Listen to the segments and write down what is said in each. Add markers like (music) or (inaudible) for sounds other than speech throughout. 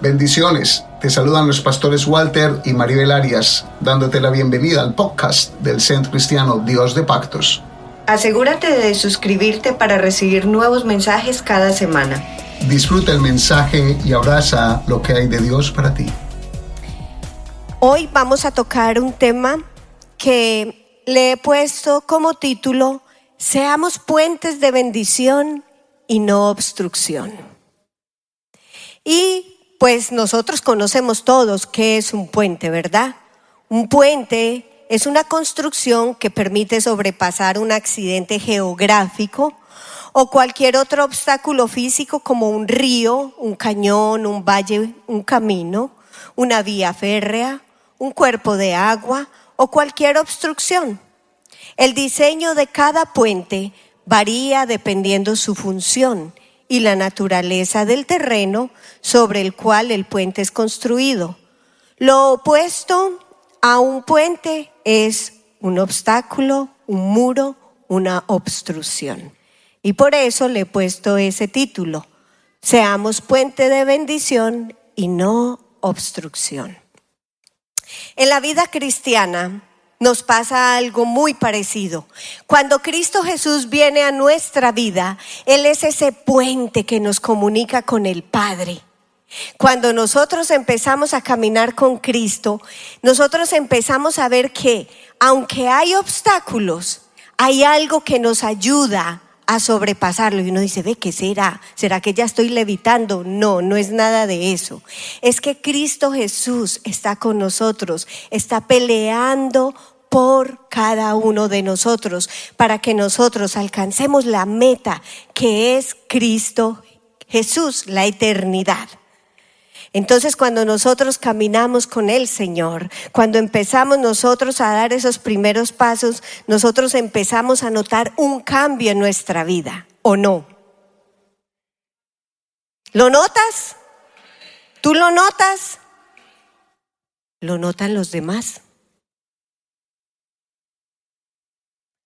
Bendiciones. Te saludan los pastores Walter y Maribel Arias, dándote la bienvenida al podcast del Centro Cristiano Dios de Pactos. Asegúrate de suscribirte para recibir nuevos mensajes cada semana. Disfruta el mensaje y abraza lo que hay de Dios para ti. Hoy vamos a tocar un tema que le he puesto como título Seamos puentes de bendición y no obstrucción. Y pues nosotros conocemos todos qué es un puente, ¿verdad? Un puente es una construcción que permite sobrepasar un accidente geográfico o cualquier otro obstáculo físico como un río, un cañón, un valle, un camino, una vía férrea, un cuerpo de agua o cualquier obstrucción. El diseño de cada puente varía dependiendo su función y la naturaleza del terreno sobre el cual el puente es construido. Lo opuesto a un puente es un obstáculo, un muro, una obstrucción. Y por eso le he puesto ese título. Seamos puente de bendición y no obstrucción. En la vida cristiana nos pasa algo muy parecido. Cuando Cristo Jesús viene a nuestra vida, Él es ese puente que nos comunica con el Padre. Cuando nosotros empezamos a caminar con Cristo, nosotros empezamos a ver que aunque hay obstáculos, hay algo que nos ayuda a sobrepasarlo. Y uno dice, ve, ¿qué será? ¿Será que ya estoy levitando? No, no es nada de eso. Es que Cristo Jesús está con nosotros, está peleando por cada uno de nosotros para que nosotros alcancemos la meta que es Cristo Jesús, la eternidad. Entonces cuando nosotros caminamos con el Señor, cuando empezamos nosotros a dar esos primeros pasos, nosotros empezamos a notar un cambio en nuestra vida, ¿o no? ¿Lo notas? ¿Tú lo notas? ¿Lo notan los demás?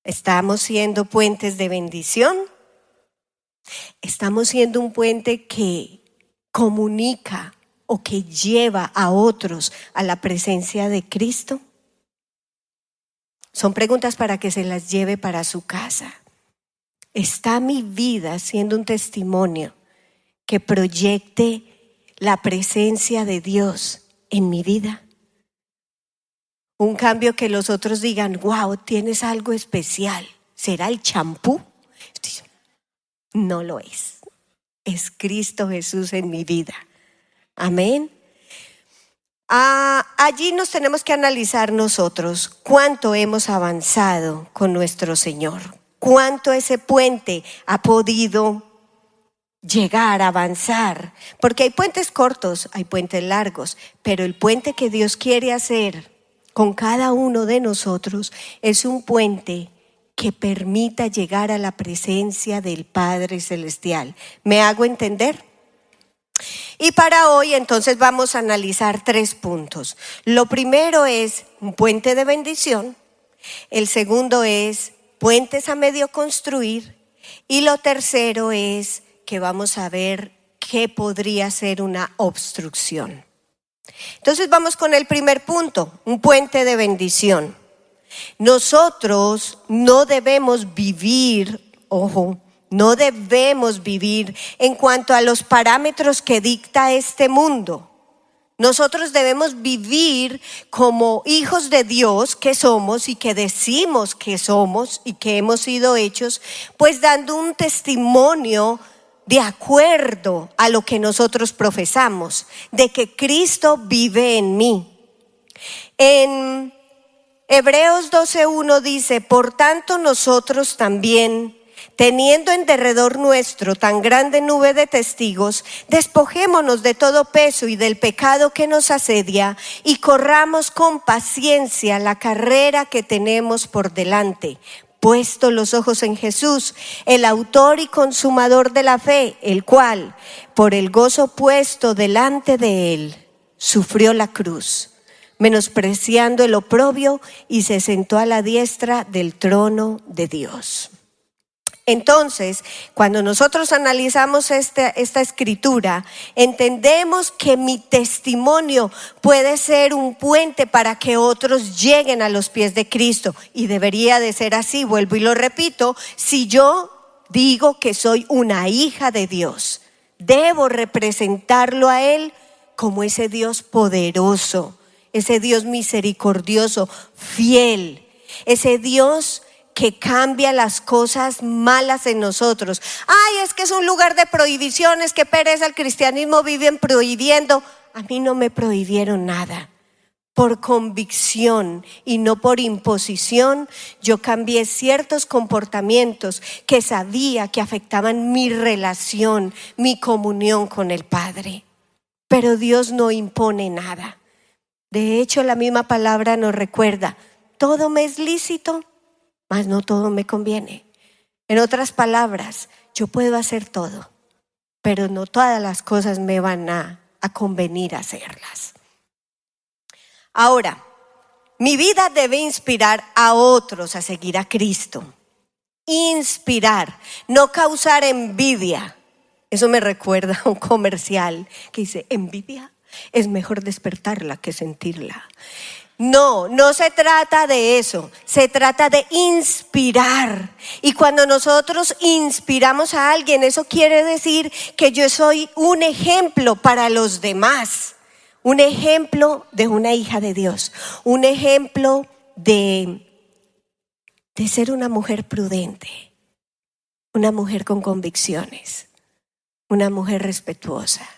¿Estamos siendo puentes de bendición? ¿Estamos siendo un puente que comunica o que lleva a otros a la presencia de Cristo? Son preguntas para que se las lleve para su casa. ¿Está mi vida siendo un testimonio que proyecte la presencia de Dios en mi vida? Un cambio que los otros digan, wow, tienes algo especial. ¿Será el champú? No lo es. Es Cristo Jesús en mi vida. Amén. Ah, allí nos tenemos que analizar nosotros cuánto hemos avanzado con nuestro Señor, cuánto ese puente ha podido llegar, a avanzar, porque hay puentes cortos, hay puentes largos, pero el puente que Dios quiere hacer con cada uno de nosotros es un puente que permita llegar a la presencia del Padre Celestial. ¿Me hago entender? Y para hoy entonces vamos a analizar tres puntos. Lo primero es un puente de bendición, el segundo es puentes a medio construir y lo tercero es que vamos a ver qué podría ser una obstrucción. Entonces vamos con el primer punto, un puente de bendición. Nosotros no debemos vivir, ojo, no debemos vivir en cuanto a los parámetros que dicta este mundo. Nosotros debemos vivir como hijos de Dios que somos y que decimos que somos y que hemos sido hechos, pues dando un testimonio de acuerdo a lo que nosotros profesamos, de que Cristo vive en mí. En Hebreos 12.1 dice, por tanto nosotros también Teniendo en derredor nuestro tan grande nube de testigos, despojémonos de todo peso y del pecado que nos asedia y corramos con paciencia la carrera que tenemos por delante, puesto los ojos en Jesús, el autor y consumador de la fe, el cual, por el gozo puesto delante de él, sufrió la cruz, menospreciando el oprobio y se sentó a la diestra del trono de Dios. Entonces, cuando nosotros analizamos esta, esta, escritura, entendemos que mi testimonio puede ser un puente para que otros lleguen a los pies de Cristo. Y debería de ser así, vuelvo y lo repito, si yo digo que soy una hija de Dios, debo representarlo a Él como ese Dios poderoso, ese Dios misericordioso, fiel, ese Dios que cambia las cosas malas en nosotros. Ay, es que es un lugar de prohibiciones, que pereza el cristianismo viven prohibiendo. A mí no me prohibieron nada. Por convicción y no por imposición, yo cambié ciertos comportamientos que sabía que afectaban mi relación, mi comunión con el Padre. Pero Dios no impone nada. De hecho, la misma palabra nos recuerda, todo me es lícito, mas no todo me conviene. En otras palabras, yo puedo hacer todo, pero no todas las cosas me van a, convenir hacerlas. Ahora, mi vida debe inspirar a otros a seguir a Cristo. Inspirar, no causar envidia. Eso me recuerda a un comercial que dice, envidia es mejor despertarla que sentirla. No, no se trata de eso, se trata de inspirar. Y cuando nosotros inspiramos a alguien, eso quiere decir que yo soy un ejemplo para los demás, un ejemplo de una hija de Dios, un ejemplo de, de ser una mujer prudente, una mujer con convicciones, una mujer respetuosa,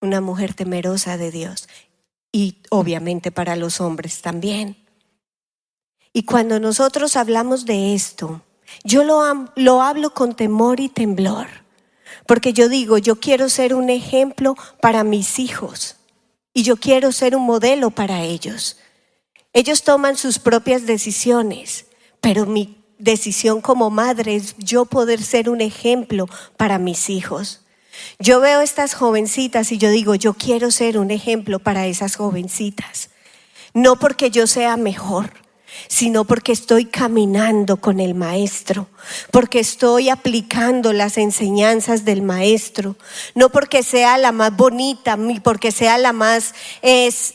una mujer temerosa de Dios y obviamente para los hombres también. Y cuando nosotros hablamos de esto, yo lo, lo hablo con temor y temblor, porque yo digo, yo quiero ser un ejemplo para mis hijos y yo quiero ser un modelo para ellos. Ellos toman sus propias decisiones, pero mi decisión como madre es yo poder ser un ejemplo para mis hijos. Yo veo estas jovencitas y yo digo, yo quiero ser un ejemplo para esas jovencitas. No porque yo sea mejor, sino porque estoy caminando con el maestro, porque estoy aplicando las enseñanzas del maestro, no porque sea la más bonita, ni porque sea la más es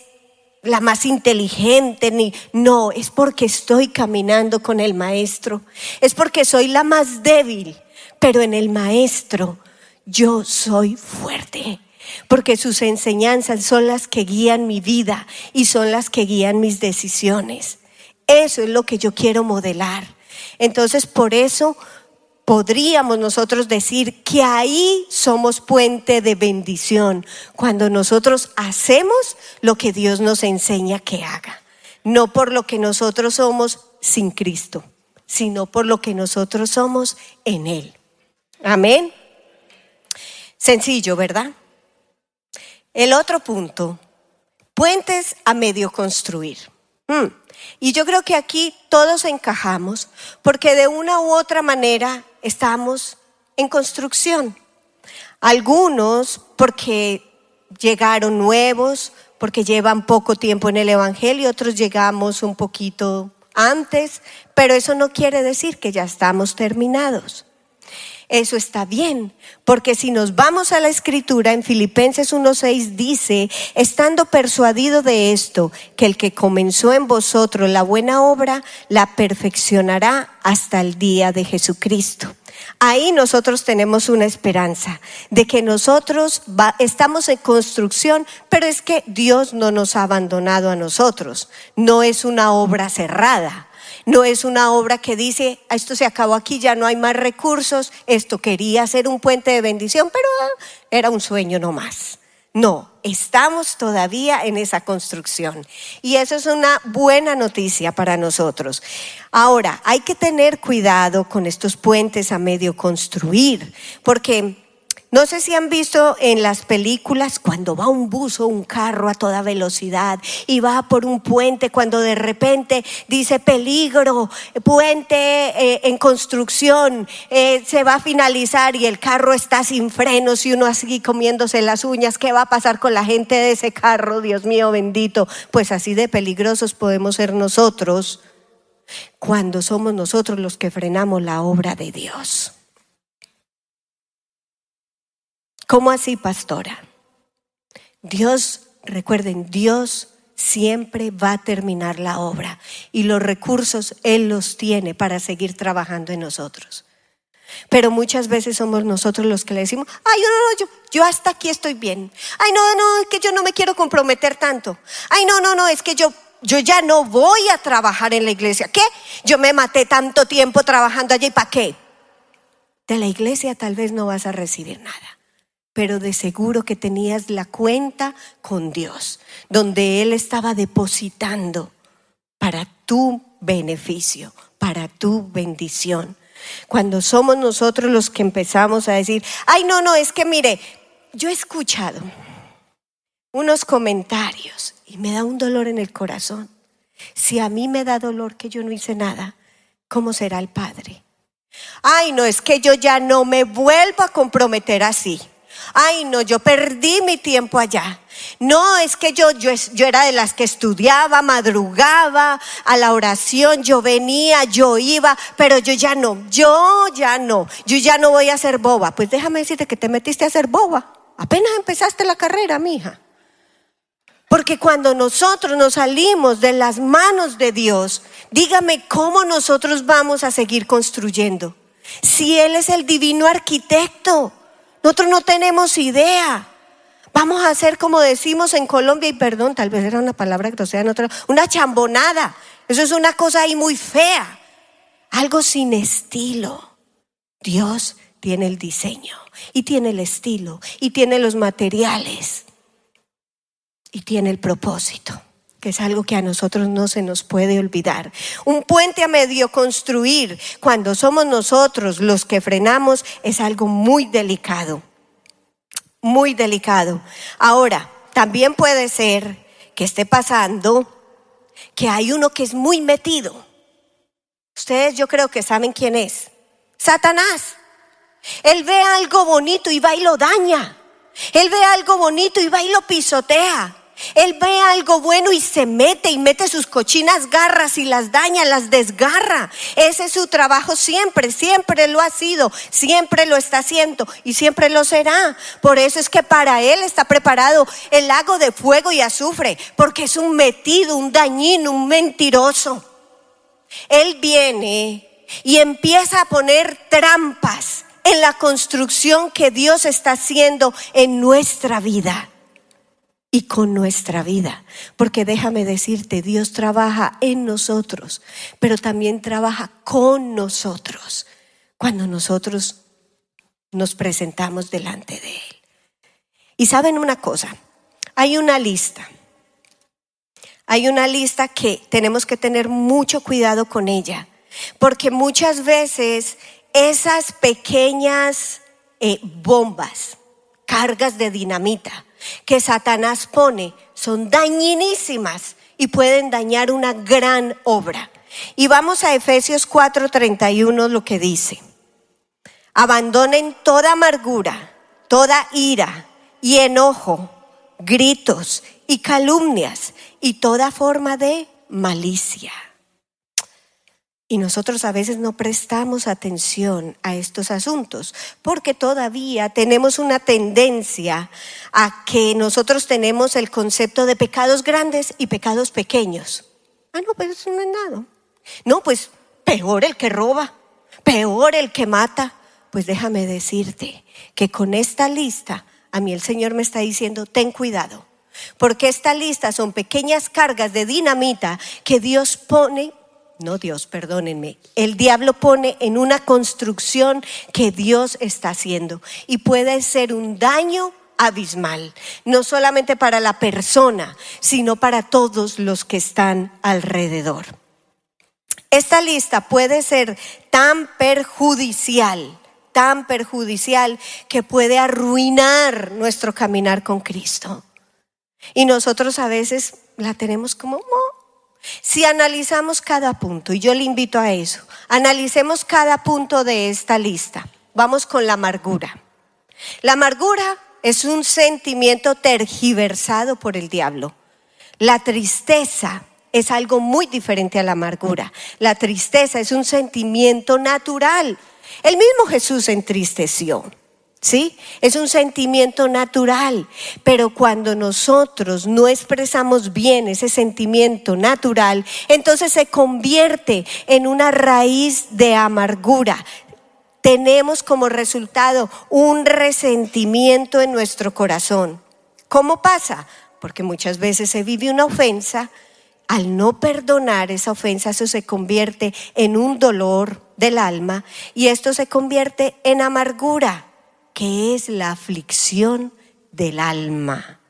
la más inteligente, ni no, es porque estoy caminando con el maestro, es porque soy la más débil, pero en el maestro yo soy fuerte, porque sus enseñanzas son las que guían mi vida y son las que guían mis decisiones. Eso es lo que yo quiero modelar. Entonces, por eso podríamos nosotros decir que ahí somos puente de bendición, cuando nosotros hacemos lo que Dios nos enseña que haga, no por lo que nosotros somos sin Cristo, sino por lo que nosotros somos en Él. Amén. Sencillo, ¿verdad? El otro punto, puentes a medio construir. Mm. Y yo creo que aquí todos encajamos porque de una u otra manera estamos en construcción. Algunos porque llegaron nuevos, porque llevan poco tiempo en el Evangelio, otros llegamos un poquito antes, pero eso no quiere decir que ya estamos terminados. Eso está bien, porque si nos vamos a la escritura en Filipenses 1.6 dice, estando persuadido de esto, que el que comenzó en vosotros la buena obra, la perfeccionará hasta el día de Jesucristo. Ahí nosotros tenemos una esperanza de que nosotros estamos en construcción, pero es que Dios no nos ha abandonado a nosotros. No es una obra cerrada. No es una obra que dice, ah, esto se acabó aquí, ya no hay más recursos, esto quería ser un puente de bendición, pero ah, era un sueño nomás. No, estamos todavía en esa construcción. Y eso es una buena noticia para nosotros. Ahora, hay que tener cuidado con estos puentes a medio construir, porque no sé si han visto en las películas cuando va un bus o un carro a toda velocidad y va por un puente cuando de repente dice peligro, puente eh, en construcción, eh, se va a finalizar y el carro está sin frenos y uno así comiéndose las uñas. ¿Qué va a pasar con la gente de ese carro? Dios mío bendito. Pues así de peligrosos podemos ser nosotros cuando somos nosotros los que frenamos la obra de Dios. ¿Cómo así, pastora? Dios, recuerden, Dios siempre va a terminar la obra y los recursos Él los tiene para seguir trabajando en nosotros. Pero muchas veces somos nosotros los que le decimos, ay, no, no, yo, yo hasta aquí estoy bien. Ay, no, no, es que yo no me quiero comprometer tanto. Ay, no, no, no, es que yo, yo ya no voy a trabajar en la iglesia. ¿Qué? Yo me maté tanto tiempo trabajando allí, ¿para qué? De la iglesia tal vez no vas a recibir nada, pero de seguro que tenías la cuenta con Dios, donde Él estaba depositando para tu beneficio, para tu bendición. Cuando somos nosotros los que empezamos a decir, ay, no, no, es que mire, yo he escuchado unos comentarios y me da un dolor en el corazón. Si a mí me da dolor que yo no hice nada, ¿cómo será el Padre? Ay, no, es que yo ya no me vuelvo a comprometer así. Ay, no, yo perdí mi tiempo allá. No, es que yo, yo, era de las que estudiaba, madrugaba a la oración, yo venía, yo iba, pero yo ya no, yo ya no, yo ya no voy a ser boba. Pues déjame decirte que te metiste a ser boba. Apenas empezaste la carrera, mija. Porque cuando nosotros nos salimos de las manos de Dios, dígame cómo nosotros vamos a seguir construyendo. Si Él es el divino arquitecto, nosotros no tenemos idea. Vamos a hacer como decimos en Colombia, y perdón, tal vez era una palabra grosera en otra, una chambonada. Eso es una cosa ahí muy fea. Algo sin estilo. Dios tiene el diseño y tiene el estilo y tiene los materiales y tiene el propósito es algo que a nosotros no se nos puede olvidar. Un puente a medio construir cuando somos nosotros los que frenamos es algo muy delicado, muy delicado. Ahora, también puede ser que esté pasando que hay uno que es muy metido. Ustedes yo creo que saben quién es. Satanás. Él ve algo bonito y va y lo daña. Él ve algo bonito y va y lo pisotea. Él ve algo bueno y se mete y mete sus cochinas garras y las daña, las desgarra. Ese es su trabajo siempre, siempre lo ha sido, siempre lo está haciendo y siempre lo será. Por eso es que para Él está preparado el lago de fuego y azufre, porque es un metido, un dañino, un mentiroso. Él viene y empieza a poner trampas en la construcción que Dios está haciendo en nuestra vida y con nuestra vida. Porque déjame decirte, Dios trabaja en nosotros, pero también trabaja con nosotros cuando nosotros nos presentamos delante de Él. Y saben una cosa, hay una lista. Hay una lista que tenemos que tener mucho cuidado con ella, porque muchas veces esas pequeñas eh, bombas, cargas de dinamita, que Satanás pone son dañinísimas y pueden dañar una gran obra. Y vamos a Efesios 4:31 lo que dice. Abandonen toda amargura, toda ira y enojo, gritos y calumnias y toda forma de malicia. Y nosotros a veces no prestamos atención a estos asuntos porque todavía tenemos una tendencia a que nosotros tenemos el concepto de pecados grandes y pecados pequeños. Ah, no, pero eso no es nada. No, pues peor el que roba, peor el que mata. Pues déjame decirte que con esta lista a mí el Señor me está diciendo, ten cuidado, porque esta lista son pequeñas cargas de dinamita que Dios pone no Dios, perdónenme, el diablo pone en una construcción que Dios está haciendo y puede ser un daño abismal, no solamente para la persona, sino para todos los que están alrededor. Esta lista puede ser tan perjudicial, tan perjudicial que puede arruinar nuestro caminar con Cristo. Y nosotros a veces la tenemos como, si analizamos cada punto, y yo le invito a eso, analicemos cada punto de esta lista. Vamos con la amargura. La amargura es un sentimiento tergiversado por el diablo. La tristeza es algo muy diferente a la amargura. La tristeza es un sentimiento natural. El mismo Jesús entristeció. ¿Sí? Es un sentimiento natural, pero cuando nosotros no expresamos bien ese sentimiento natural, entonces se convierte en una raíz de amargura. Tenemos como resultado un resentimiento en nuestro corazón. ¿Cómo pasa? Porque muchas veces se vive una ofensa, al no perdonar esa ofensa, eso se convierte en un dolor del alma y esto se convierte en amargura que es la aflicción del alma.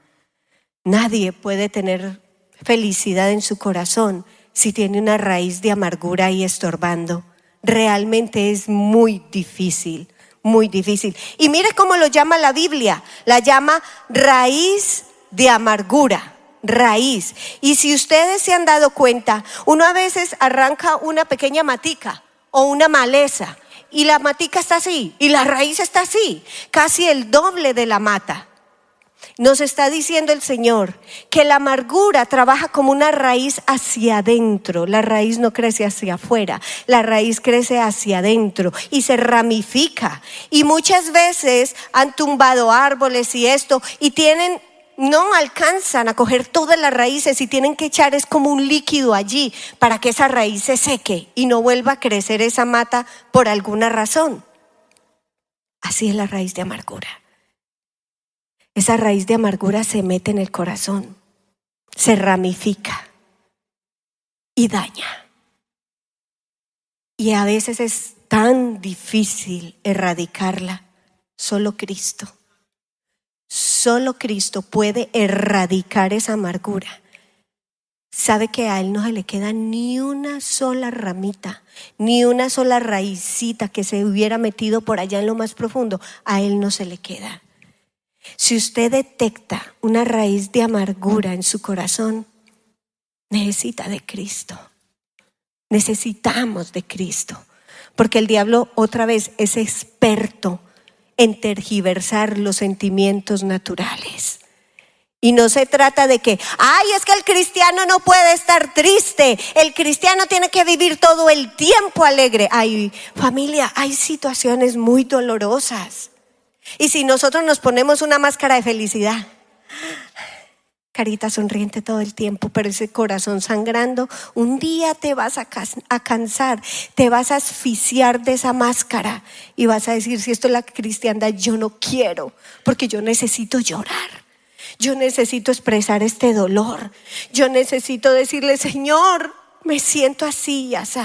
Nadie puede tener felicidad en su corazón si tiene una raíz de amargura ahí estorbando. Realmente es muy difícil, muy difícil. Y mire cómo lo llama la Biblia. La llama raíz de amargura raíz. Y si ustedes se han dado cuenta, uno a veces arranca una pequeña matica o una maleza y la matica está así y la raíz está así, casi el doble de la mata. Nos está diciendo el Señor que la amargura trabaja como una raíz hacia adentro. La raíz no crece hacia afuera, la raíz crece hacia adentro y se ramifica. Y muchas veces han tumbado árboles y esto y tienen no alcanzan a coger todas las raíces y tienen que echar es como un líquido allí para que esa raíz se seque y no vuelva a crecer esa mata por alguna razón. Así es la raíz de amargura. Esa raíz de amargura se mete en el corazón, se ramifica y daña. Y a veces es tan difícil erradicarla, solo Cristo Solo Cristo puede erradicar esa amargura. Sabe que a Él no se le queda ni una sola ramita, ni una sola raicita que se hubiera metido por allá en lo más profundo. A Él no se le queda. Si usted detecta una raíz de amargura en su corazón, necesita de Cristo. Necesitamos de Cristo. Porque el diablo otra vez es experto en tergiversar los sentimientos naturales. Y no se trata de que, ay, es que el cristiano no puede estar triste, el cristiano tiene que vivir todo el tiempo alegre. Ay, familia, hay situaciones muy dolorosas. Y si nosotros nos ponemos una máscara de felicidad, carita sonriente todo el tiempo, pero ese corazón sangrando, un día te vas a, cansar, te vas a asfixiar de esa máscara y vas a decir, si esto es la cristiandad, yo no quiero, porque yo necesito llorar. Yo necesito expresar este dolor. Yo necesito decirle, Señor, me siento así así.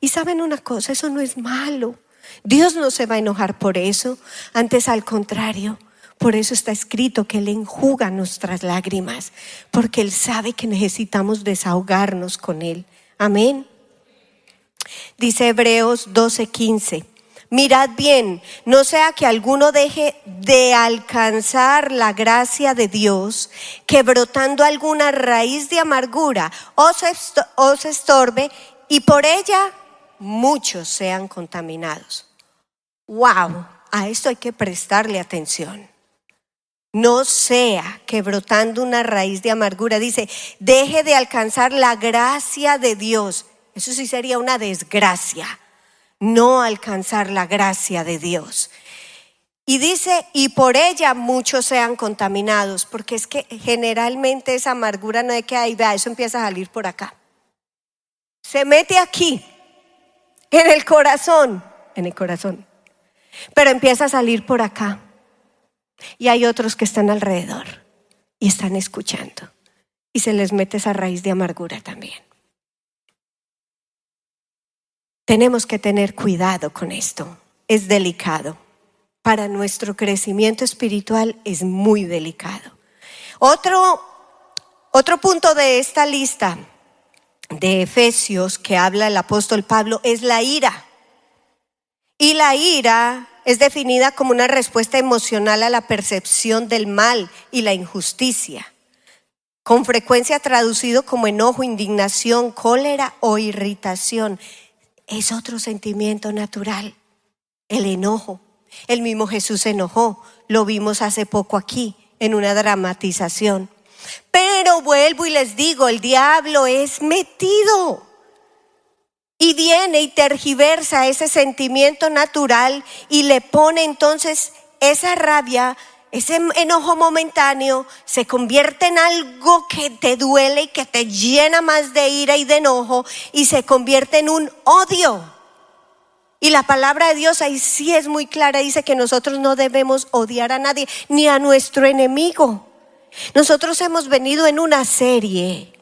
Y saben una cosa, eso no es malo. Dios no se va a enojar por eso. Antes al contrario, por eso está escrito que Él enjuga nuestras lágrimas, porque Él sabe que necesitamos desahogarnos con Él. Amén. Dice Hebreos 12:15. Mirad bien, no sea que alguno deje de alcanzar la gracia de Dios, que brotando alguna raíz de amargura os estorbe y por ella muchos sean contaminados. ¡Wow! A esto hay que prestarle atención no sea que brotando una raíz de amargura, dice, deje de alcanzar la gracia de Dios. Eso sí sería una desgracia, no alcanzar la gracia de Dios. Y dice, y por ella muchos sean contaminados, porque es que generalmente esa amargura no es que ahí vea, eso empieza a salir por acá. Se mete aquí, en el corazón, en el corazón, pero empieza a salir por acá. Y hay otros que están alrededor y están escuchando. Y se les mete esa raíz de amargura también. Tenemos que tener cuidado con esto. Es delicado. Para nuestro crecimiento espiritual es muy delicado. Otro, otro punto de esta lista de Efesios que habla el apóstol Pablo es la ira. Y la ira es definida como una respuesta emocional a la percepción del mal y la injusticia, con frecuencia traducido como enojo, indignación, cólera o irritación. Es otro sentimiento natural, el enojo. El mismo Jesús se enojó, lo vimos hace poco aquí en una dramatización. Pero vuelvo y les digo, el diablo es metido. Y viene y tergiversa ese sentimiento natural y le pone entonces esa rabia, ese enojo momentáneo, se convierte en algo que te duele y que te llena más de ira y de enojo y se convierte en un odio. Y la palabra de Dios ahí sí es muy clara, dice que nosotros no debemos odiar a nadie, ni a nuestro enemigo. Nosotros hemos venido en una serie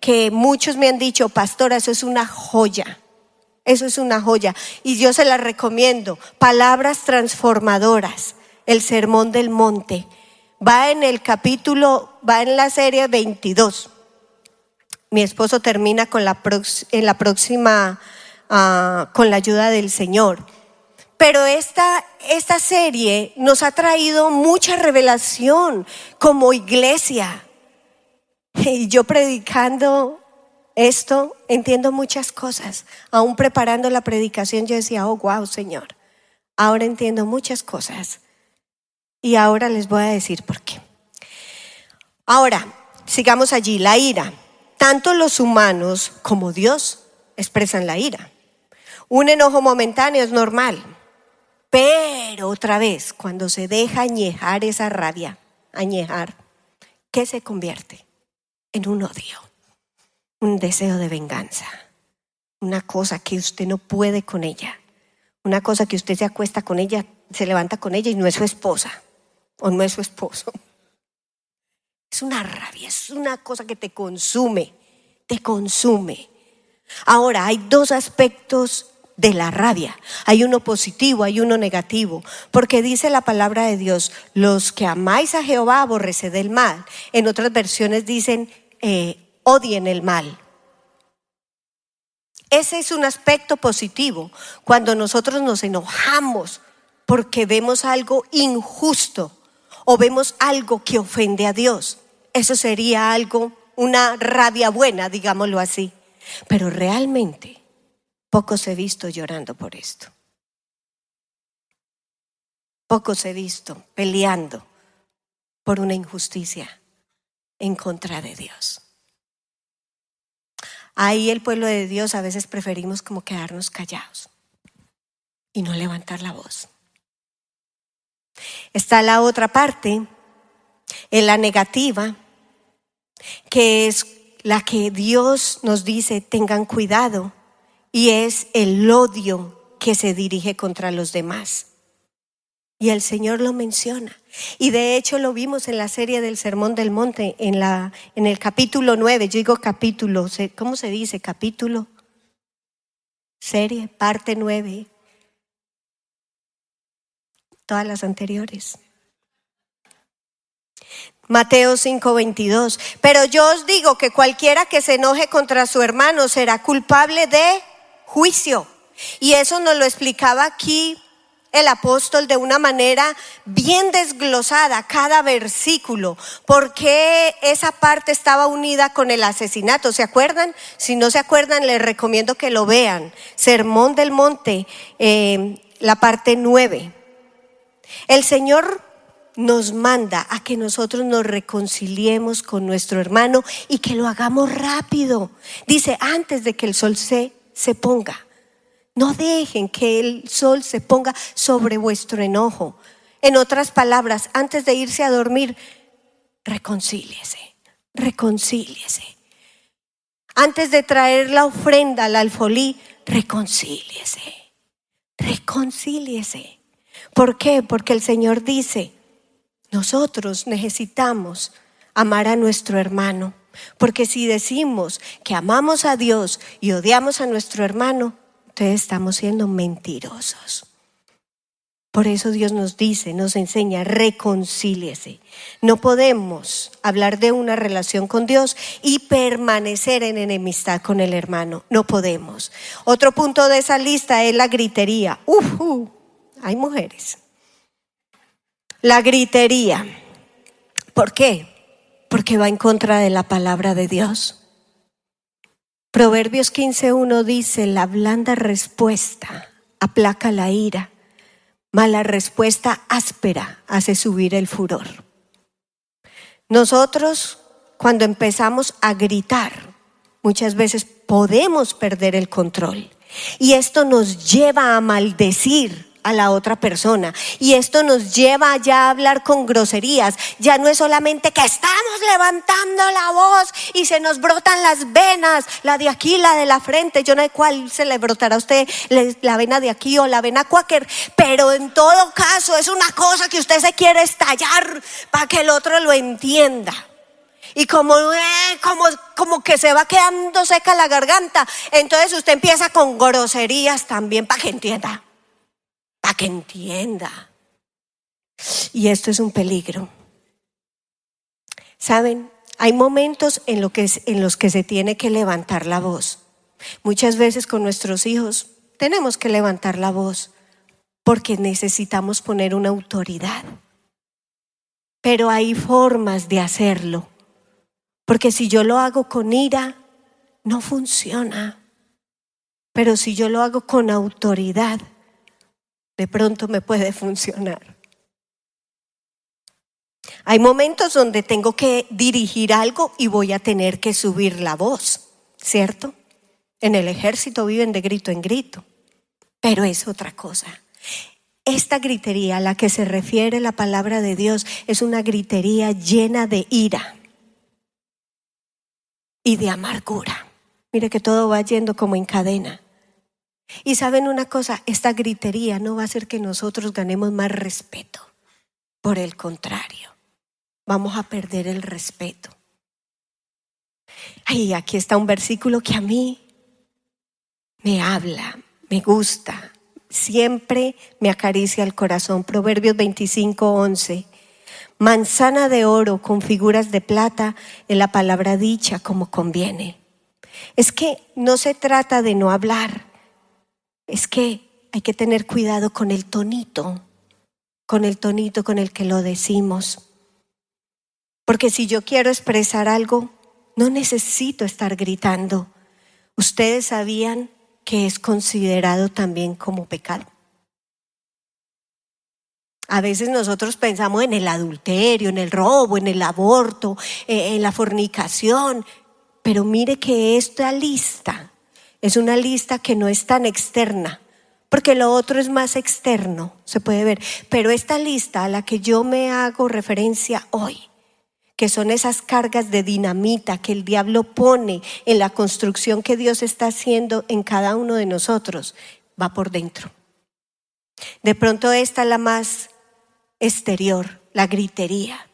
que muchos me han dicho, pastora, eso es una joya. Eso es una joya. Y yo se la recomiendo. Palabras transformadoras. El Sermón del Monte. Va en el capítulo, va en la serie 22. Mi esposo termina con la en la próxima, ah, con la ayuda del Señor. Pero esta, esta serie nos ha traído mucha revelación como iglesia. (laughs) Y yo predicando esto entiendo muchas cosas. Aún preparando la predicación yo decía, oh, wow, Señor. Ahora entiendo muchas cosas. Y ahora les voy a decir por qué. Ahora, sigamos allí, la ira. Tanto los humanos como Dios expresan la ira. Un enojo momentáneo es normal, pero otra vez, cuando se deja añejar esa rabia, añejar, ¿qué se convierte? En un odio un deseo de venganza, una cosa que usted no puede con ella, una cosa que usted se acuesta con ella, se levanta con ella y no es su esposa o no es su esposo. Es una rabia, es una cosa que te consume, te consume. Ahora, hay dos aspectos de la rabia. Hay uno positivo, hay uno negativo, porque dice la palabra de Dios, los que amáis a Jehová aborreced el mal. En otras versiones dicen, eh, odien el mal. Ese es un aspecto positivo, cuando nosotros nos enojamos porque vemos algo injusto o vemos algo que ofende a Dios. Eso sería algo, una rabia buena, digámoslo así. Pero realmente pocos he visto llorando por esto. Pocos he visto peleando por una injusticia en contra de Dios. Ahí el pueblo de Dios a veces preferimos como quedarnos callados y no levantar la voz. Está la otra parte, en la negativa, que es la que Dios nos dice tengan cuidado y es el odio que se dirige contra los demás. Y el Señor lo menciona. Y de hecho lo vimos en la serie del Sermón del Monte, en, la, en el capítulo 9. Yo digo capítulo, ¿cómo se dice? Capítulo. Serie, parte 9. Todas las anteriores. Mateo 5:22. Pero yo os digo que cualquiera que se enoje contra su hermano será culpable de juicio. Y eso nos lo explicaba aquí el apóstol de una manera bien desglosada cada versículo, porque esa parte estaba unida con el asesinato. ¿Se acuerdan? Si no se acuerdan, les recomiendo que lo vean. Sermón del Monte, eh, la parte nueve. El Señor nos manda a que nosotros nos reconciliemos con nuestro hermano y que lo hagamos rápido. Dice, antes de que el sol se, se ponga. No dejen que el sol se ponga sobre vuestro enojo. En otras palabras, antes de irse a dormir, reconcíliese, reconcíliese. Antes de traer la ofrenda al alfolí, reconcíliese, reconcíliese. ¿Por qué? Porque el Señor dice, nosotros necesitamos amar a nuestro hermano. Porque si decimos que amamos a Dios y odiamos a nuestro hermano, estamos siendo mentirosos. Por eso Dios nos dice, nos enseña, reconcíliese. No podemos hablar de una relación con Dios y permanecer en enemistad con el hermano. No podemos. Otro punto de esa lista es la gritería. Uf, hay mujeres. La gritería. ¿Por qué? Porque va en contra de la palabra de Dios. Proverbios 15.1 dice, la blanda respuesta aplaca la ira, mala respuesta áspera hace subir el furor. Nosotros cuando empezamos a gritar, muchas veces podemos perder el control. Y esto nos lleva a maldecir a la otra persona. Y esto nos lleva ya a hablar con groserías. Ya no es solamente que estamos levantando la voz y se nos brotan las venas, la de aquí, la de la frente. Yo no sé cuál se le brotará a usted, la vena de aquí o la vena quaker. Pero en todo caso es una cosa que usted se quiere estallar para que el otro lo entienda. Y como, eh, como, como que se va quedando seca la garganta, entonces usted empieza con groserías también para que entienda para que entienda. Y esto es un peligro. Saben, hay momentos en, que, en los que se tiene que levantar la voz. Muchas veces con nuestros hijos tenemos que levantar la voz porque necesitamos poner una autoridad. Pero hay formas de hacerlo. Porque si yo lo hago con ira, no funciona. Pero si yo lo hago con autoridad, de pronto me puede funcionar. Hay momentos donde tengo que dirigir algo y voy a tener que subir la voz, ¿cierto? En el ejército viven de grito en grito, pero es otra cosa. Esta gritería a la que se refiere la palabra de Dios es una gritería llena de ira y de amargura. Mire que todo va yendo como en cadena. Y saben una cosa, esta gritería no va a hacer que nosotros ganemos más respeto. Por el contrario, vamos a perder el respeto. Ay, aquí está un versículo que a mí me habla, me gusta, siempre me acaricia el corazón. Proverbios 25, 11. Manzana de oro con figuras de plata en la palabra dicha como conviene. Es que no se trata de no hablar, es que hay que tener cuidado con el tonito, con el tonito con el que lo decimos. Porque si yo quiero expresar algo, no necesito estar gritando. ¿Ustedes sabían que es considerado también como pecado? A veces nosotros pensamos en el adulterio, en el robo, en el aborto, eh, en la fornicación, pero mire que esta lista es una lista que no es tan externa, porque lo otro es más externo, se puede ver. Pero esta lista a la que yo me hago referencia hoy, que son esas cargas de dinamita que el diablo pone en la construcción que Dios está haciendo en cada uno de nosotros, va por dentro. De pronto esta es la más exterior, la gritería.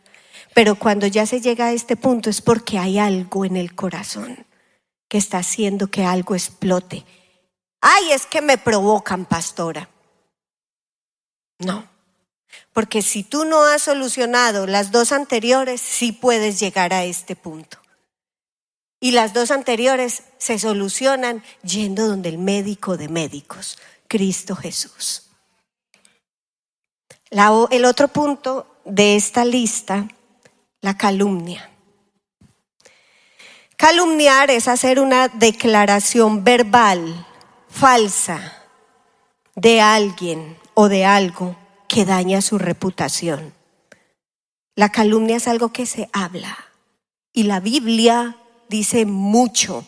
Pero cuando ya se llega a este punto es porque hay algo en el corazón está haciendo que algo explote. Ay, es que me provocan, pastora. No, porque si tú no has solucionado las dos anteriores, sí puedes llegar a este punto. Y las dos anteriores se solucionan yendo donde el médico de médicos, Cristo Jesús. el otro punto de esta lista, la calumnia. Calumniar es hacer una declaración verbal falsa de alguien o de algo que daña su reputación. La calumnia es algo que se habla y la Biblia dice mucho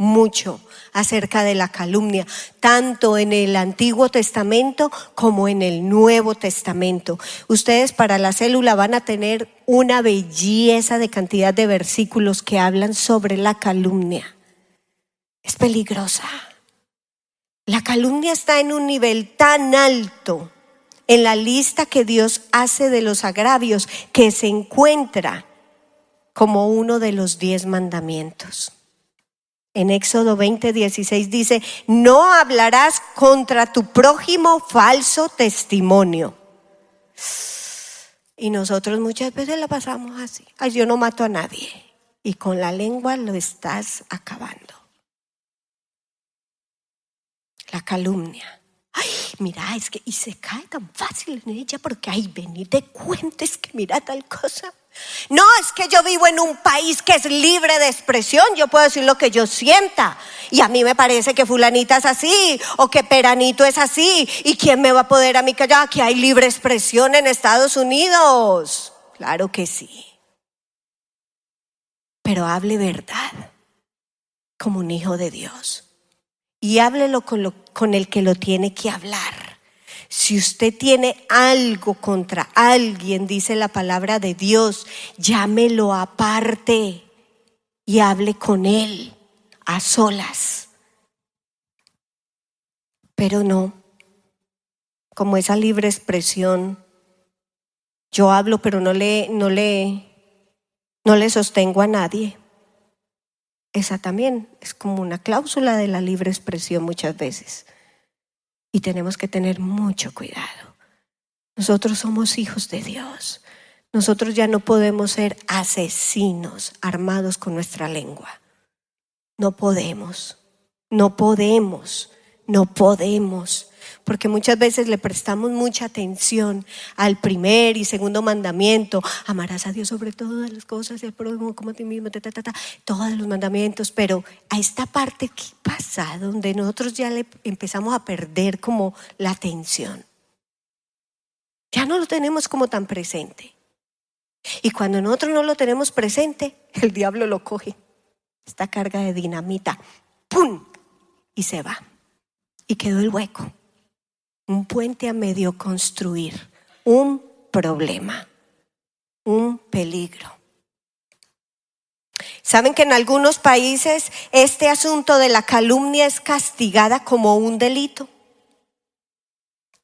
mucho acerca de la calumnia, tanto en el Antiguo Testamento como en el Nuevo Testamento. Ustedes para la célula van a tener una belleza de cantidad de versículos que hablan sobre la calumnia. Es peligrosa. La calumnia está en un nivel tan alto en la lista que Dios hace de los agravios que se encuentra como uno de los diez mandamientos. En Éxodo 20, 16 dice, no hablarás contra tu prójimo falso testimonio. Y nosotros muchas veces la pasamos así. Ay, yo no mato a nadie. Y con la lengua lo estás acabando. La calumnia. Ay, mira, es que y se cae tan fácil en ella porque ay, ven y te cuentes que mira tal cosa. No, es que yo vivo en un país que es libre de expresión, yo puedo decir lo que yo sienta. Y a mí me parece que fulanita es así o que peranito es así. ¿Y quién me va a poder a mí callar que hay libre expresión en Estados Unidos? Claro que sí. pero hable verdad como un hijo de Dios. Y háblelo con, con el que lo tiene que hablar. Si usted tiene algo contra alguien, dice la palabra de Dios, llámelo aparte y hable con él a solas. Pero no, como esa libre expresión, yo hablo pero no le, no le, no le sostengo a nadie. Esa también es como una cláusula de la libre expresión muchas veces. Y tenemos que tener mucho cuidado. Nosotros somos hijos de Dios. Nosotros ya no podemos ser asesinos armados con nuestra lengua. No podemos, no podemos, no podemos porque muchas veces le prestamos mucha atención al primer y segundo mandamiento, amarás a Dios sobre todas las cosas y al prójimo como a ti mismo, todos los mandamientos, pero a esta parte, ¿qué pasa? Donde nosotros ya le empezamos a perder como la atención. Ya no lo tenemos como tan presente. Y cuando nosotros no lo tenemos presente, el diablo lo coge. Esta carga de dinamita, ¡pum! Y se va. Y quedó el hueco un puente a medio construir, un problema, un peligro. Saben que en algunos países este asunto de la calumnia es castigada como un delito.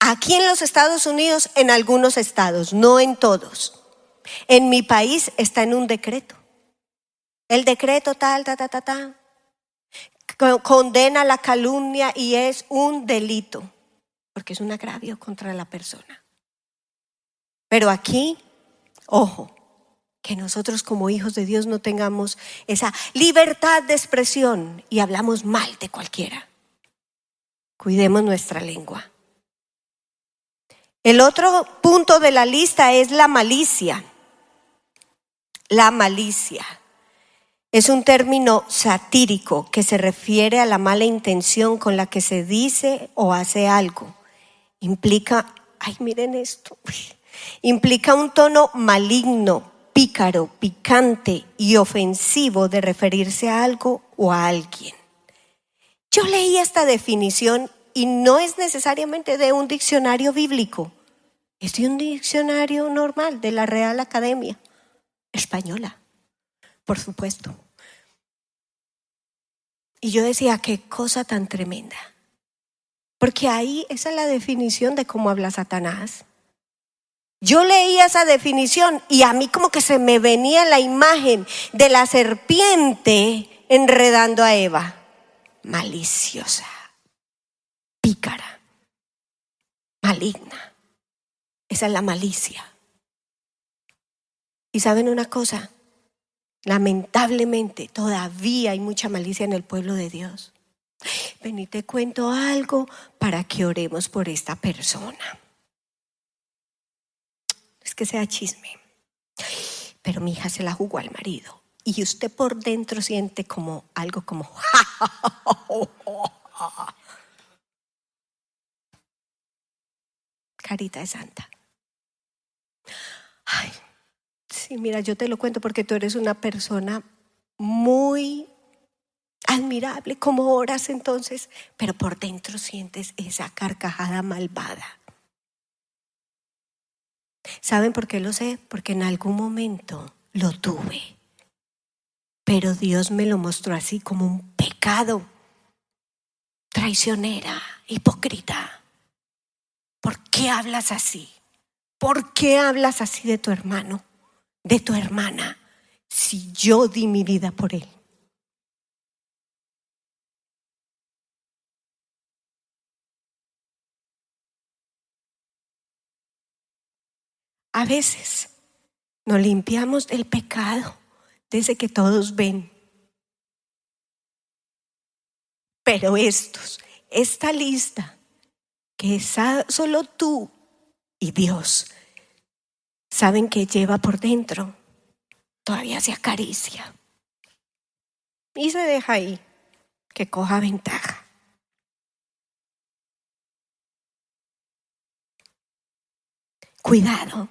Aquí en los Estados Unidos, en algunos estados, no en todos. En mi país está en un decreto. El decreto tal, ta, ta, ta, ta, condena la calumnia y es un delito porque es un agravio contra la persona. Pero aquí, ojo, que nosotros como hijos de Dios no tengamos esa libertad de expresión y hablamos mal de cualquiera. Cuidemos nuestra lengua. El otro punto de la lista es la malicia. La malicia es un término satírico que se refiere a la mala intención con la que se dice o hace algo implica, ay, miren esto, implica un tono maligno, pícaro, picante y ofensivo de referirse a algo o a alguien. Yo leí esta definición y no es necesariamente de un diccionario bíblico, es de un diccionario normal de la Real Academia Española, por supuesto. Y yo decía, qué cosa tan tremenda. Porque ahí esa es la definición de cómo habla Satanás. Yo leía esa definición y a mí como que se me venía la imagen de la serpiente enredando a Eva. Maliciosa, pícara, maligna. Esa es la malicia. Y saben una cosa, lamentablemente todavía hay mucha malicia en el pueblo de Dios. Ven y te cuento algo para que oremos por esta persona. Es que sea chisme. Pero mi hija se la jugó al marido. Y usted por dentro siente como algo como... (laughs) Carita de santa. Ay, sí, mira, yo te lo cuento porque tú eres una persona muy admirable como oras entonces, pero por dentro sientes esa carcajada malvada. ¿Saben por qué lo sé? Porque en algún momento lo tuve, pero Dios me lo mostró así como un pecado, traicionera, hipócrita. ¿Por qué hablas así? ¿Por qué hablas así de tu hermano, de tu hermana, si yo di mi vida por él? A veces nos limpiamos del pecado desde que todos ven. Pero estos, esta lista, que solo tú y Dios saben que lleva por dentro, todavía se acaricia. Y se deja ahí que coja ventaja. Cuidado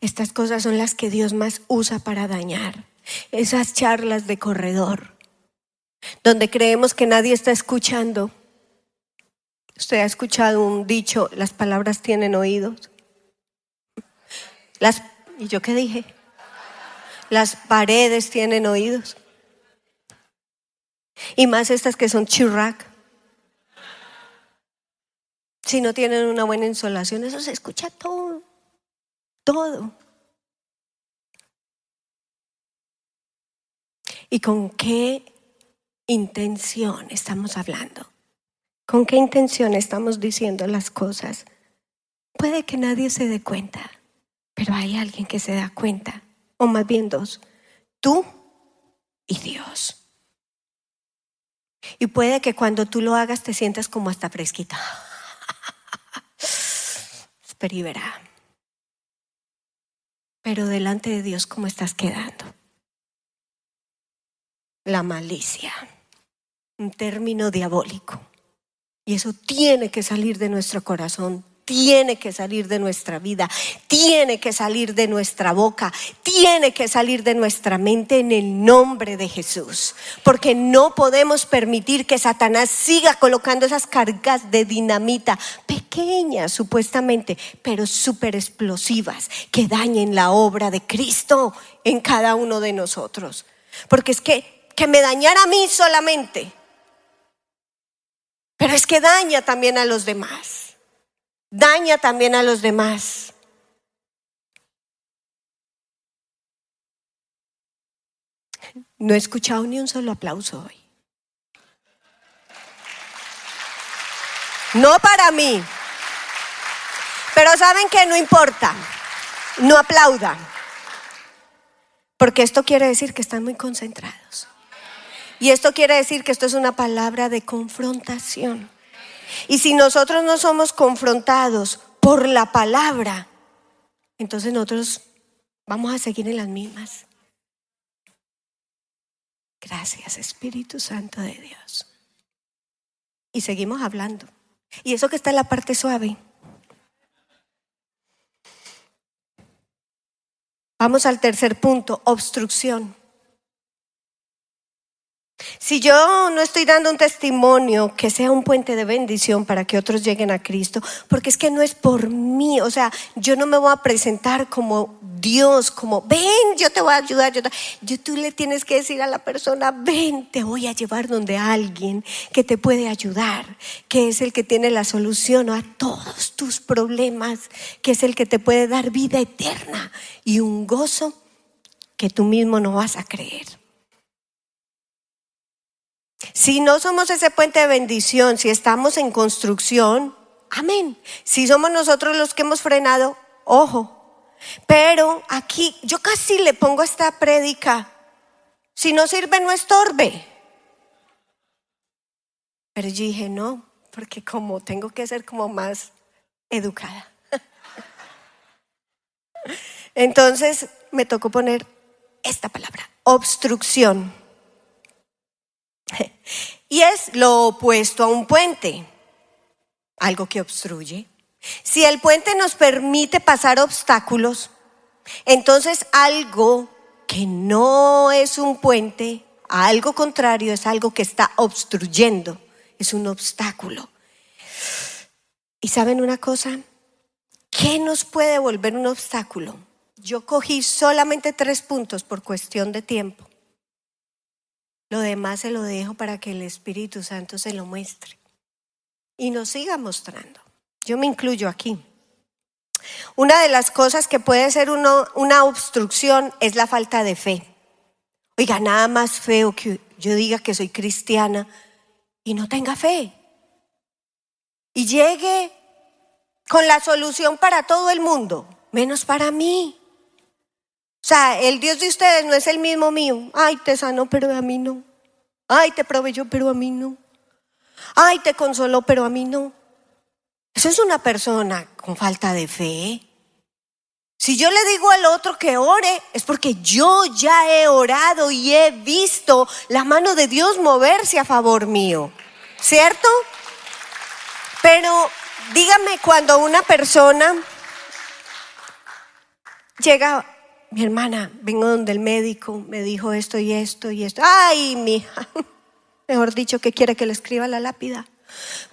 estas cosas son las que Dios más usa para dañar. esas charlas de corredor, donde creemos que nadie está escuchando. Usted ha escuchado un dicho, las palabras tienen oídos. Las, ¿Y yo qué dije? Las paredes tienen oídos. Y más estas que son chirrac. Si no tienen una buena insolación, eso se escucha todo. Todo. ¿Y con qué intención estamos hablando? ¿Con qué intención estamos diciendo las cosas? Puede que nadie se dé cuenta, pero hay alguien que se da cuenta, o más bien dos, tú y Dios. Y puede que cuando tú lo hagas te sientas como hasta fresquita. (laughs) Y verá. Pero delante de Dios, ¿cómo estás quedando? La malicia, un término diabólico. Y eso tiene que salir de nuestro corazón tiene que salir de nuestra vida, tiene que salir de nuestra boca, tiene que salir de nuestra mente en el nombre de Jesús. Porque no podemos permitir que Satanás siga colocando esas cargas de dinamita pequeñas supuestamente, pero súper explosivas, que dañen la obra de Cristo en cada uno de nosotros. Porque es que, que me dañara a mí solamente, pero es que daña también a los demás daña también a los demás. No he escuchado ni un solo aplauso hoy. No para mí. Pero saben que no importa. No aplaudan. Porque esto quiere decir que están muy concentrados. Y esto quiere decir que esto es una palabra de confrontación. Y si nosotros no somos confrontados por la palabra, entonces nosotros vamos a seguir en las mismas. Gracias Espíritu Santo de Dios. Y seguimos hablando. Y eso que está en la parte suave. Vamos al tercer punto, obstrucción. Si yo no estoy dando un testimonio que sea un puente de bendición para que otros lleguen a Cristo, porque es que no es por mí, o sea, yo no me voy a presentar como Dios, como, ven, yo te voy a ayudar, yo, yo tú le tienes que decir a la persona, ven, te voy a llevar donde alguien que te puede ayudar, que es el que tiene la solución a todos tus problemas, que es el que te puede dar vida eterna y un gozo que tú mismo no vas a creer. Si no somos ese puente de bendición, si estamos en construcción, amén. Si somos nosotros los que hemos frenado, ojo. Pero aquí yo casi le pongo esta prédica, si no sirve, no estorbe. Pero yo dije, no, porque como tengo que ser como más educada. (laughs) Entonces me tocó poner esta palabra, obstrucción. (laughs) Y es lo opuesto a un puente, algo que obstruye. Si el puente nos permite pasar obstáculos, entonces algo que no es un puente, algo contrario, es algo que está obstruyendo, es un obstáculo. ¿Y saben una cosa? ¿Qué nos puede volver un obstáculo? Yo cogí solamente tres puntos por cuestión de tiempo. Lo demás se lo dejo para que el Espíritu Santo se lo muestre y nos siga mostrando. Yo me incluyo aquí. Una de las cosas que puede ser una obstrucción es la falta de fe. Oiga, nada más feo que yo diga que soy cristiana y no tenga fe. Y llegue con la solución para todo el mundo, menos para mí. O sea, el Dios de ustedes no es el mismo mío. Ay, te sanó, pero a mí no. Ay, te proveyó, pero a mí no. Ay, te consoló, pero a mí no. Eso es una persona con falta de fe. Si yo le digo al otro que ore, es porque yo ya he orado y he visto la mano de Dios moverse a favor mío. ¿Cierto? Pero dígame cuando una persona llega mi hermana, vengo donde el médico, me dijo esto y esto y esto. Ay, mi hija, (laughs) mejor dicho, ¿qué quiere que le escriba la lápida?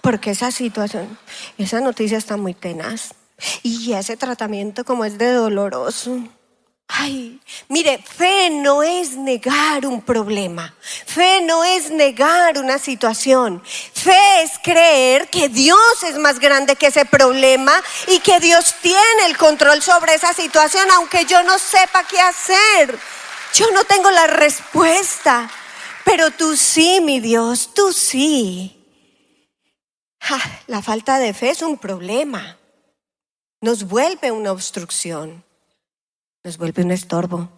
Porque esa situación, esa noticia está muy tenaz. Y ese tratamiento como es de doloroso. Ay, mire, fe no es negar un problema, fe no es negar una situación, fe es creer que Dios es más grande que ese problema y que Dios tiene el control sobre esa situación, aunque yo no sepa qué hacer. Yo no tengo la respuesta, pero tú sí, mi Dios, tú sí. la falta de fe es un problema, nos vuelve una obstrucción nos vuelve un estorbo.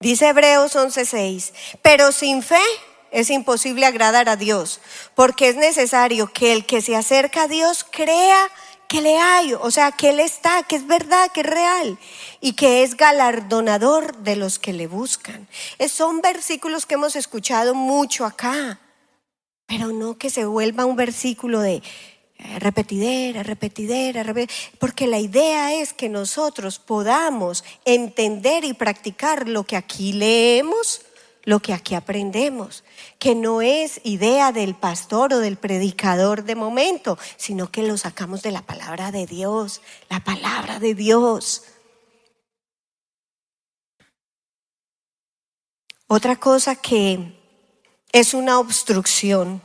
Dice Hebreos 11:6, pero sin fe es imposible agradar a Dios, porque es necesario que el que se acerca a Dios crea que le hay, o sea, que Él está, que es verdad, que es real y que es galardonador de los que le buscan. son versículos que hemos escuchado mucho acá, pero no que se vuelva un versículo de eh, repetidera, repetidera, porque la idea es que nosotros podamos entender y practicar lo que aquí leemos, lo que aquí aprendemos, que no es idea del pastor o del predicador de momento, sino que lo sacamos de la palabra de Dios, la palabra de Dios. Otra cosa que es una obstrucción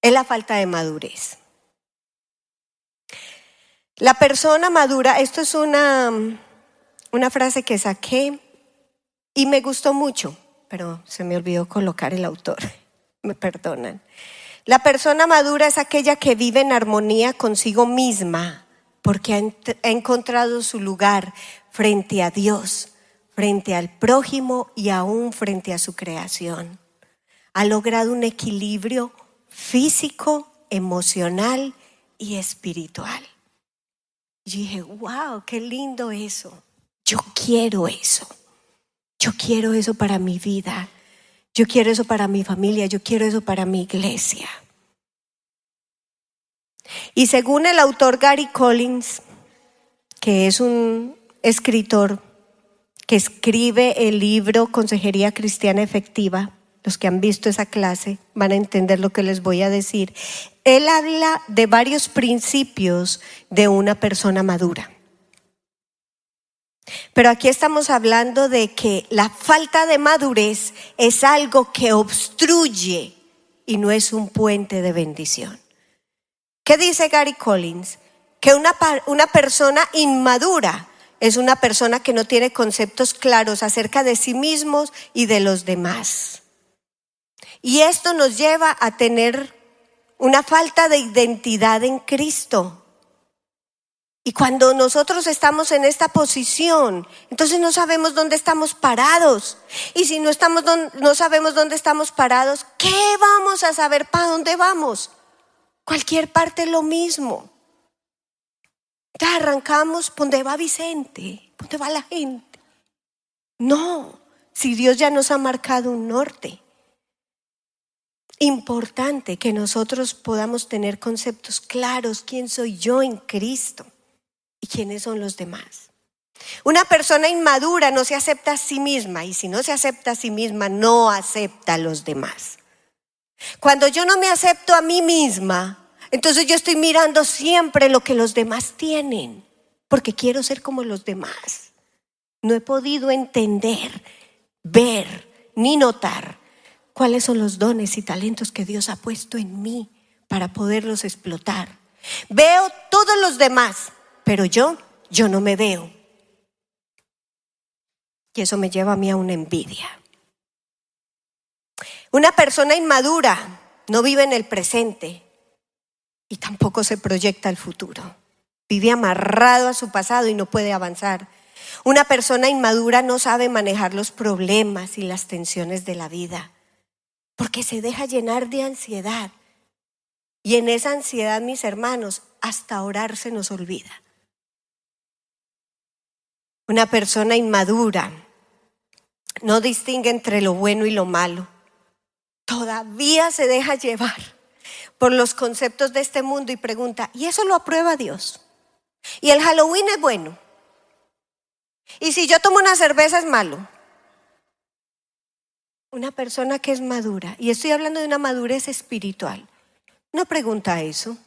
es la falta de madurez. La persona madura, esto es una, una frase que saqué y me gustó mucho, pero se me olvidó colocar el autor, (laughs) me perdonan. La persona madura es aquella que vive en armonía consigo misma porque ha encontrado su lugar frente a Dios, frente al prójimo y aún frente a su creación. Ha logrado un equilibrio físico, emocional y espiritual. Y dije, wow, qué lindo eso. Yo quiero eso. Yo quiero eso para mi vida. Yo quiero eso para mi familia. Yo quiero eso para mi iglesia. Y según el autor Gary Collins, que es un escritor que escribe el libro Consejería Cristiana Efectiva, los que han visto esa clase van a entender lo que les voy a decir. Él habla de varios principios de una persona madura. Pero aquí estamos hablando de que la falta de madurez es algo que obstruye y no es un puente de bendición. ¿Qué dice Gary Collins? Que una, una persona inmadura es una persona que no tiene conceptos claros acerca de sí mismos y de los demás. Y esto nos lleva a tener una falta de identidad en Cristo. Y cuando nosotros estamos en esta posición, entonces no sabemos dónde estamos parados. Y si no, estamos, no sabemos dónde estamos parados, ¿qué vamos a saber para dónde vamos? Cualquier parte lo mismo. Ya arrancamos, ¿dónde va Vicente? ¿Dónde va la gente? No, si Dios ya nos ha marcado un norte importante que nosotros podamos tener conceptos claros, quién soy yo en Cristo y quiénes son los demás. Una persona inmadura no se acepta a sí misma y si no se acepta a sí misma no acepta a los demás. Cuando yo no me acepto a mí misma, entonces yo estoy mirando siempre lo que los demás tienen, porque quiero ser como los demás. No he podido entender, ver ni notar cuáles son los dones y talentos que Dios ha puesto en mí para poderlos explotar. Veo todos los demás, pero yo, yo no me veo. Y eso me lleva a mí a una envidia. Una persona inmadura no vive en el presente y tampoco se proyecta al futuro. Vive amarrado a su pasado y no puede avanzar. Una persona inmadura no sabe manejar los problemas y las tensiones de la vida porque se deja llenar de ansiedad. Y en esa ansiedad, mis hermanos, hasta orar se nos olvida. Una persona inmadura no distingue entre lo bueno y lo malo. Todavía se deja llevar por los conceptos de este mundo y pregunta, ¿y eso lo aprueba Dios? ¿Y el Halloween es bueno? Y si yo tomo una cerveza es malo. Una persona que es madura, y estoy hablando de una madurez espiritual, no pregunta eso.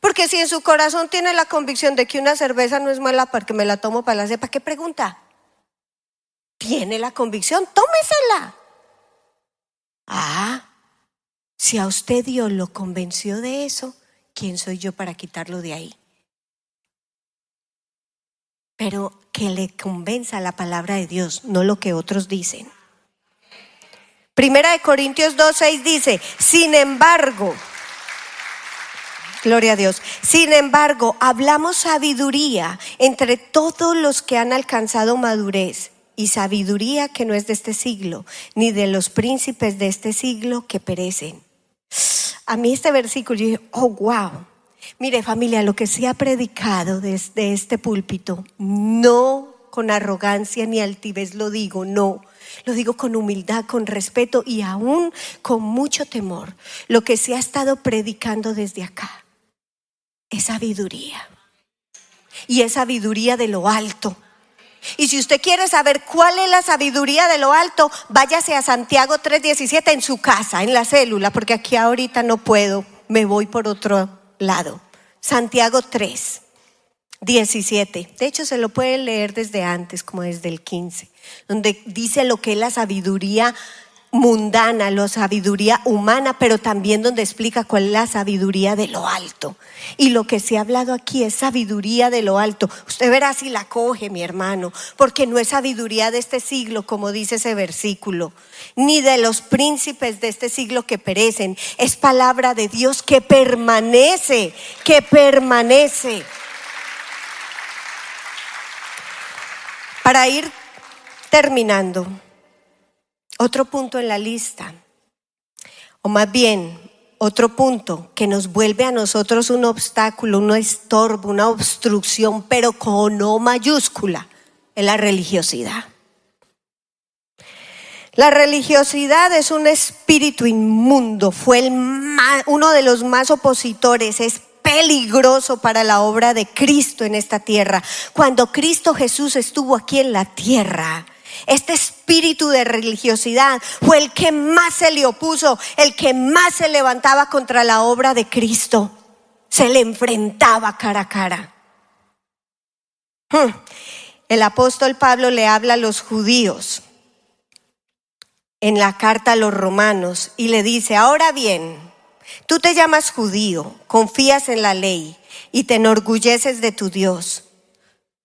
Porque si en su corazón tiene la convicción de que una cerveza no es mala porque me la tomo para la cepa, ¿qué pregunta? Tiene la convicción, tómesela. Ah, si a usted Dios lo convenció de eso, ¿quién soy yo para quitarlo de ahí? Pero que le convenza la palabra de Dios, no lo que otros dicen. Primera de Corintios 2.6 dice, sin embargo, gloria a Dios, sin embargo, hablamos sabiduría entre todos los que han alcanzado madurez y sabiduría que no es de este siglo, ni de los príncipes de este siglo que perecen. A mí este versículo, yo dije, oh, wow. Mire familia, lo que se ha predicado desde este púlpito, no con arrogancia ni altivez lo digo, no lo digo con humildad, con respeto y aún con mucho temor. Lo que se ha estado predicando desde acá es sabiduría. Y es sabiduría de lo alto. Y si usted quiere saber cuál es la sabiduría de lo alto, váyase a Santiago 3:17 en su casa, en la célula, porque aquí ahorita no puedo, me voy por otro lado. Santiago 3. 17. De hecho, se lo puede leer desde antes, como desde el 15, donde dice lo que es la sabiduría mundana, la sabiduría humana, pero también donde explica cuál es la sabiduría de lo alto. Y lo que se ha hablado aquí es sabiduría de lo alto. Usted verá si la coge, mi hermano, porque no es sabiduría de este siglo, como dice ese versículo, ni de los príncipes de este siglo que perecen. Es palabra de Dios que permanece, que permanece. Para ir terminando, otro punto en la lista, o más bien otro punto que nos vuelve a nosotros un obstáculo, un estorbo, una obstrucción, pero con O mayúscula, es la religiosidad. La religiosidad es un espíritu inmundo, fue el uno de los más opositores, es peligroso para la obra de Cristo en esta tierra. Cuando Cristo Jesús estuvo aquí en la tierra, este espíritu de religiosidad fue el que más se le opuso, el que más se levantaba contra la obra de Cristo. Se le enfrentaba cara a cara. Hmm. El apóstol Pablo le habla a los judíos en la carta a los romanos y le dice, ahora bien, Tú te llamas judío, confías en la ley y te enorgulleces de tu Dios.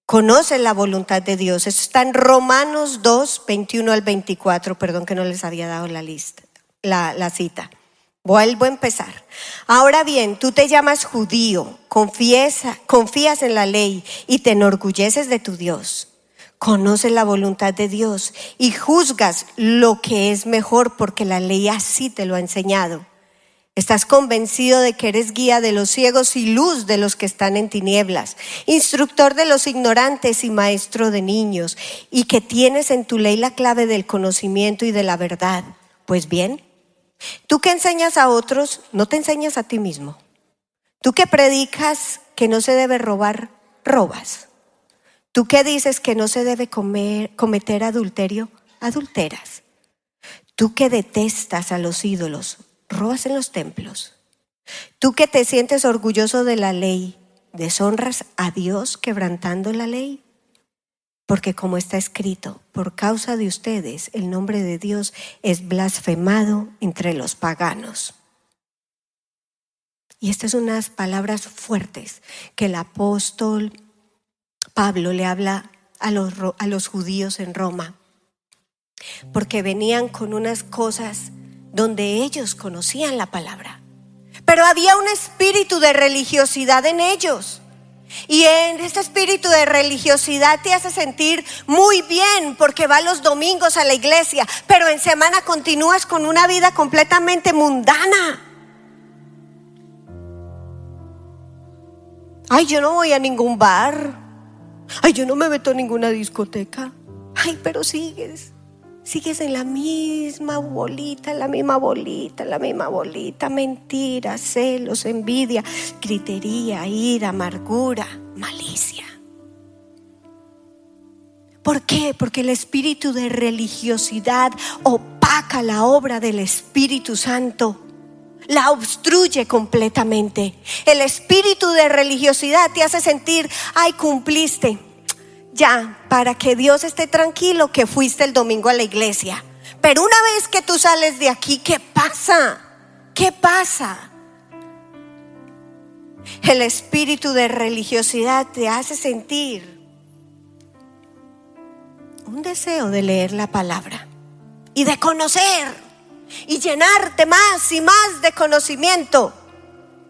Conoces la voluntad de Dios. Eso está en Romanos 2, 21 al 24. Perdón que no les había dado la lista, la, la cita. Vuelvo a empezar. Ahora bien, tú te llamas judío, confiesa, confías en la ley y te enorgulleces de tu Dios. Conoces la voluntad de Dios y juzgas lo que es mejor porque la ley así te lo ha enseñado. Estás convencido de que eres guía de los ciegos y luz de los que están en tinieblas, instructor de los ignorantes y maestro de niños, y que tienes en tu ley la clave del conocimiento y de la verdad. Pues bien, tú que enseñas a otros, no te enseñas a ti mismo. Tú que predicas que no se debe robar, robas. Tú que dices que no se debe cometer adulterio, adulteras. Tú que detestas a los ídolos, robas en los templos. Tú que te sientes orgulloso de la ley, deshonras a Dios quebrantando la ley. Porque como está escrito, por causa de ustedes el nombre de Dios es blasfemado entre los paganos. Y estas son unas palabras fuertes que el apóstol Pablo le habla a los, a los judíos en Roma, porque venían con unas cosas donde ellos conocían la palabra. Pero había un espíritu de religiosidad en ellos. Y en este espíritu de religiosidad te hace sentir muy bien porque va los domingos a la iglesia, pero en semana continúas con una vida completamente mundana. Ay, yo no voy a ningún bar. Ay, yo no me meto a ninguna discoteca. Ay, pero sigues Sigues en la misma bolita, la misma bolita, la misma bolita. Mentira, celos, envidia, gritería, ira, amargura, malicia. ¿Por qué? Porque el espíritu de religiosidad opaca la obra del Espíritu Santo. La obstruye completamente. El espíritu de religiosidad te hace sentir, ay, cumpliste. Ya, para que Dios esté tranquilo que fuiste el domingo a la iglesia. Pero una vez que tú sales de aquí, ¿qué pasa? ¿Qué pasa? El espíritu de religiosidad te hace sentir un deseo de leer la palabra y de conocer y llenarte más y más de conocimiento,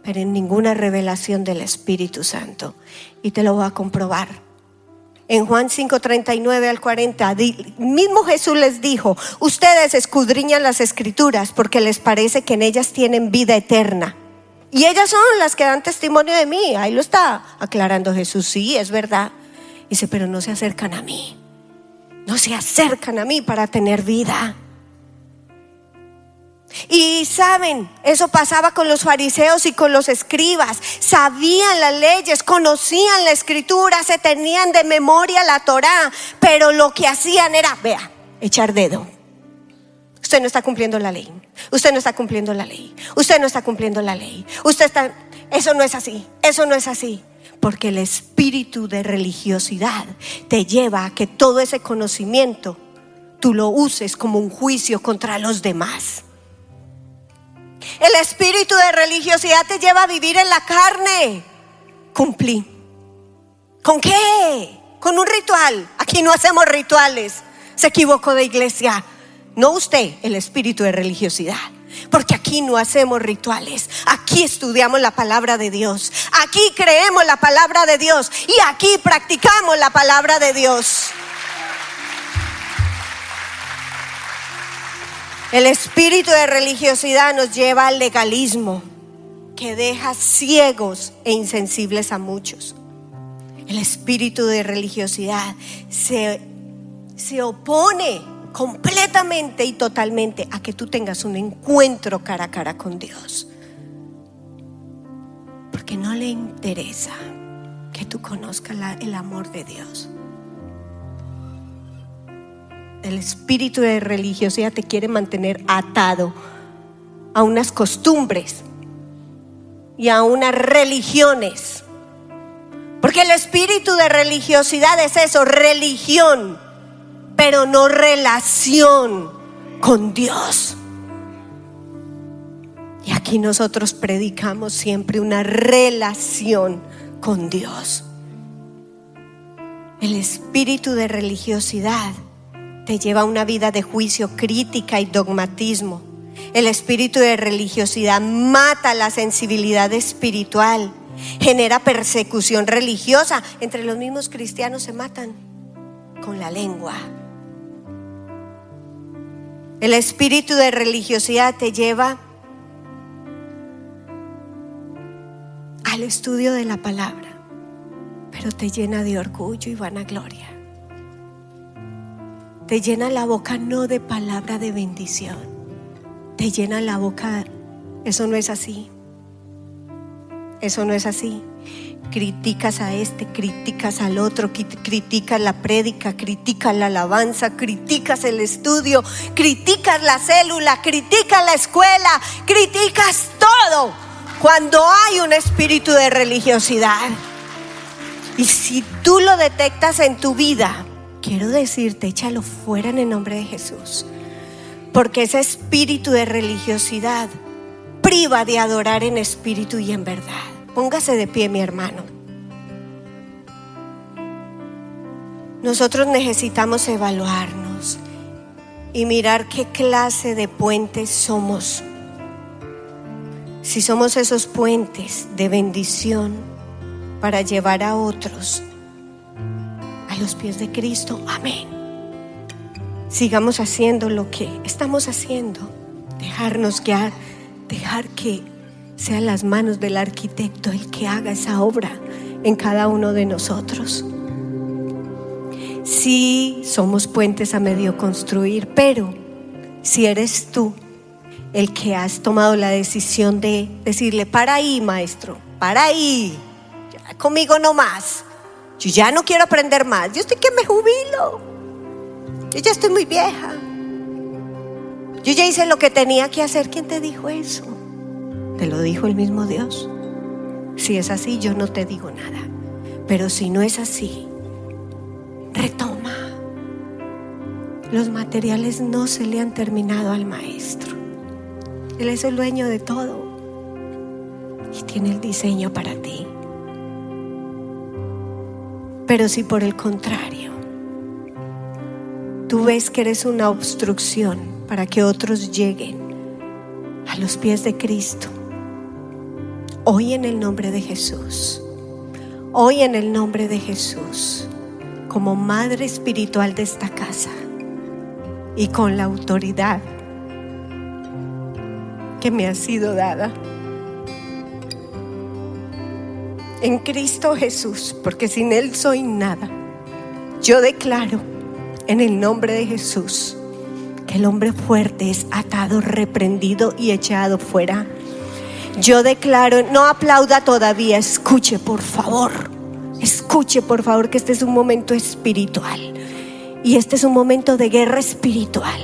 pero en ninguna revelación del Espíritu Santo. Y te lo voy a comprobar. En Juan 5:39 al 40, mismo Jesús les dijo, ustedes escudriñan las escrituras porque les parece que en ellas tienen vida eterna. Y ellas son las que dan testimonio de mí. Ahí lo está aclarando Jesús. Sí, es verdad. Dice, pero no se acercan a mí no se acercan a mí para tener vida. Y saben, eso pasaba con los fariseos y con los escribas. Sabían las leyes, conocían la escritura, se tenían de memoria la Torá, pero lo que hacían era, vea, echar dedo. Usted no está cumpliendo la ley. Usted no está cumpliendo la ley. Usted no está cumpliendo la ley. Usted está, eso no es así. Eso no es así. Porque el espíritu de religiosidad te lleva a que todo ese conocimiento tú lo uses como un juicio contra los demás. El espíritu de religiosidad te lleva a vivir en la carne. Cumplí. ¿Con qué? Con un ritual. Aquí no hacemos rituales. Se equivocó de iglesia. No usted, el espíritu de religiosidad. Porque aquí no hacemos rituales, aquí estudiamos la palabra de Dios, aquí creemos la palabra de Dios y aquí practicamos la palabra de Dios. El espíritu de religiosidad nos lleva al legalismo que deja ciegos e insensibles a muchos. El espíritu de religiosidad se, se opone completamente y totalmente a que tú tengas un encuentro cara a cara con Dios. Porque no le interesa que tú conozcas el amor de Dios. El espíritu de religiosidad te quiere mantener atado a unas costumbres y a unas religiones. Porque el espíritu de religiosidad es eso, religión pero no relación con Dios. Y aquí nosotros predicamos siempre una relación con Dios. El espíritu de religiosidad te lleva a una vida de juicio, crítica y dogmatismo. El espíritu de religiosidad mata la sensibilidad espiritual, genera persecución religiosa. Entre los mismos cristianos se matan con la lengua. El espíritu de religiosidad te lleva al estudio de la palabra, pero te llena de orgullo y vanagloria. Te llena la boca no de palabra de bendición, te llena la boca, eso no es así, eso no es así. Criticas a este, criticas al otro, criticas la prédica, criticas la alabanza, criticas el estudio, criticas la célula, criticas la escuela, criticas todo cuando hay un espíritu de religiosidad. Y si tú lo detectas en tu vida, quiero decirte, échalo fuera en el nombre de Jesús. Porque ese espíritu de religiosidad priva de adorar en espíritu y en verdad. Póngase de pie, mi hermano. Nosotros necesitamos evaluarnos y mirar qué clase de puentes somos. Si somos esos puentes de bendición para llevar a otros a los pies de Cristo, amén. Sigamos haciendo lo que estamos haciendo, dejarnos guiar, dejar que sean las manos del arquitecto el que haga esa obra en cada uno de nosotros. Sí, somos puentes a medio construir, pero si eres tú el que has tomado la decisión de decirle, para ahí, maestro, para ahí, conmigo no más, Yo ya no quiero aprender más. Yo estoy que me jubilo. Yo ya estoy muy vieja. Yo ya hice lo que tenía que hacer. ¿Quién te dijo eso? Te lo dijo el mismo Dios. Si es así, yo no te digo nada. Pero si no es así, retoma. Los materiales no se le han terminado al maestro. Él es el dueño de todo y tiene el diseño para ti. Pero si por el contrario, tú ves que eres una obstrucción para que otros lleguen a los pies de Cristo, hoy en el nombre de Jesús, hoy en el nombre de Jesús, como madre espiritual de esta casa y con la autoridad que me ha sido dada en Cristo Jesús, porque sin Él soy nada. Yo declaro en el nombre de Jesús que el hombre fuerte es atado, reprendido y echado fuera. Yo declaro, no aplauda todavía, escuche por favor, escuche por favor que este es un momento espiritual y este es un momento de guerra espiritual.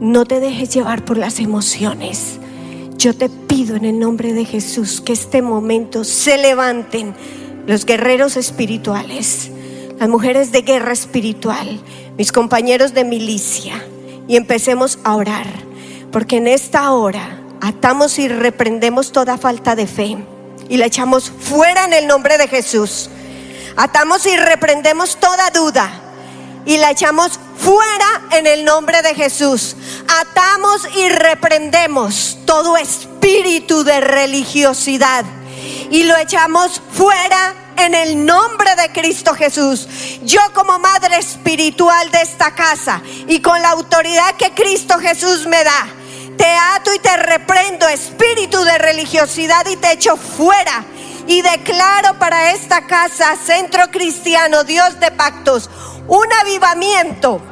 No te dejes llevar por las emociones. Yo te pido en el nombre de Jesús que este momento se levanten los guerreros espirituales, las mujeres de guerra espiritual, mis compañeros de milicia, y empecemos a orar, porque en esta hora atamos y reprendemos toda falta de fe y la echamos fuera en el nombre de Jesús. Atamos y reprendemos toda duda y la echamos fuera en el nombre de Jesús. Atamos y reprendemos todo espíritu de religiosidad y lo echamos fuera en el nombre de Cristo Jesús. Yo como madre espiritual de esta casa y con la autoridad que Cristo Jesús me da, te ato y te reprendo espíritu de religiosidad y te echo fuera. Y declaro para esta casa, centro cristiano, Dios de pactos, un avivamiento,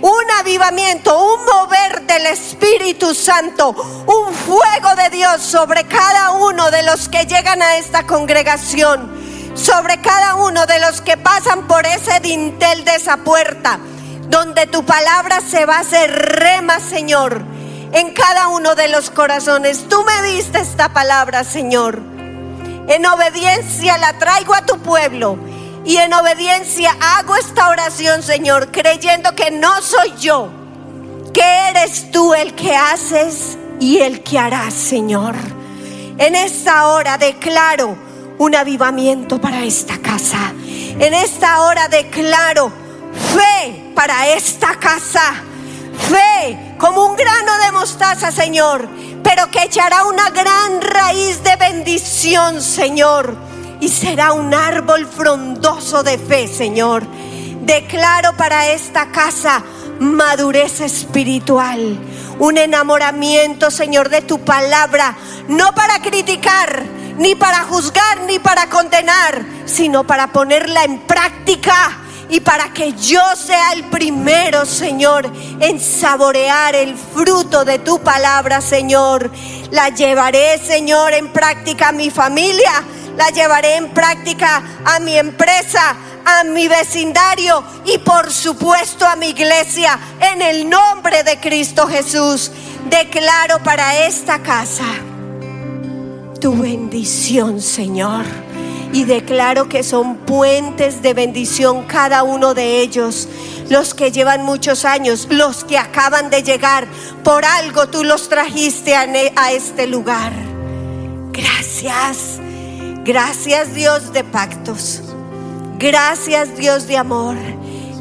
un avivamiento, un mover del Espíritu Santo, un fuego de Dios sobre cada uno de los que llegan a esta congregación, sobre cada uno de los que pasan por ese dintel de esa puerta, donde tu palabra se va a hacer rema, Señor, en cada uno de los corazones. Tú me diste esta palabra, Señor. En obediencia la traigo a tu pueblo y en obediencia hago esta oración, Señor, creyendo que no soy yo, que eres tú el que haces y el que harás, Señor. En esta hora declaro un avivamiento para esta casa. En esta hora declaro fe para esta casa. Fe como un grano de mostaza, Señor, pero que echará una gran raíz de bendición, Señor y será un árbol frondoso de fe, Señor. Declaro para esta casa madurez espiritual, un enamoramiento, Señor, de tu palabra, no para criticar, ni para juzgar, ni para condenar, sino para ponerla en práctica y para que yo sea el primero, Señor, en saborear el fruto de tu palabra, Señor. La llevaré, Señor, en práctica a mi familia la llevaré en práctica a mi empresa, a mi vecindario y por supuesto a mi iglesia. En el nombre de Cristo Jesús, declaro para esta casa tu bendición, Señor. Y declaro que son puentes de bendición cada uno de ellos. Los que llevan muchos años, los que acaban de llegar. Por algo tú los trajiste a, este lugar. Gracias. Gracias Dios de pactos. Gracias Dios de amor.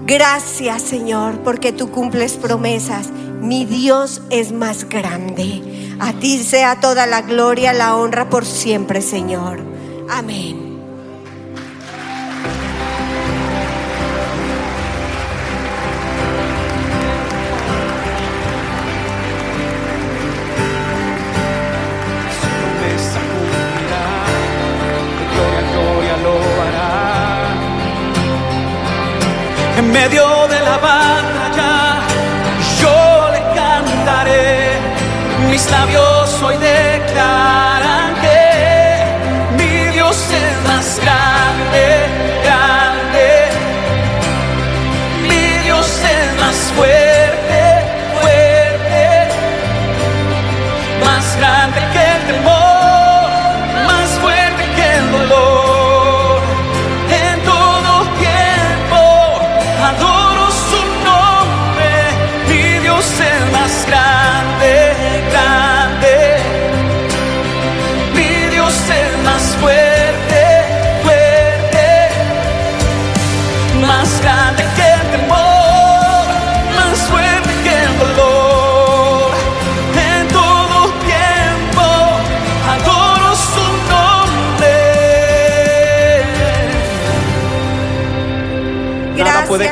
Gracias Señor porque tú cumples promesas. Mi Dios es más grande. A ti sea toda la gloria, la honra por siempre Señor. Amén. Medio de la batalla, yo le cantaré, mis labios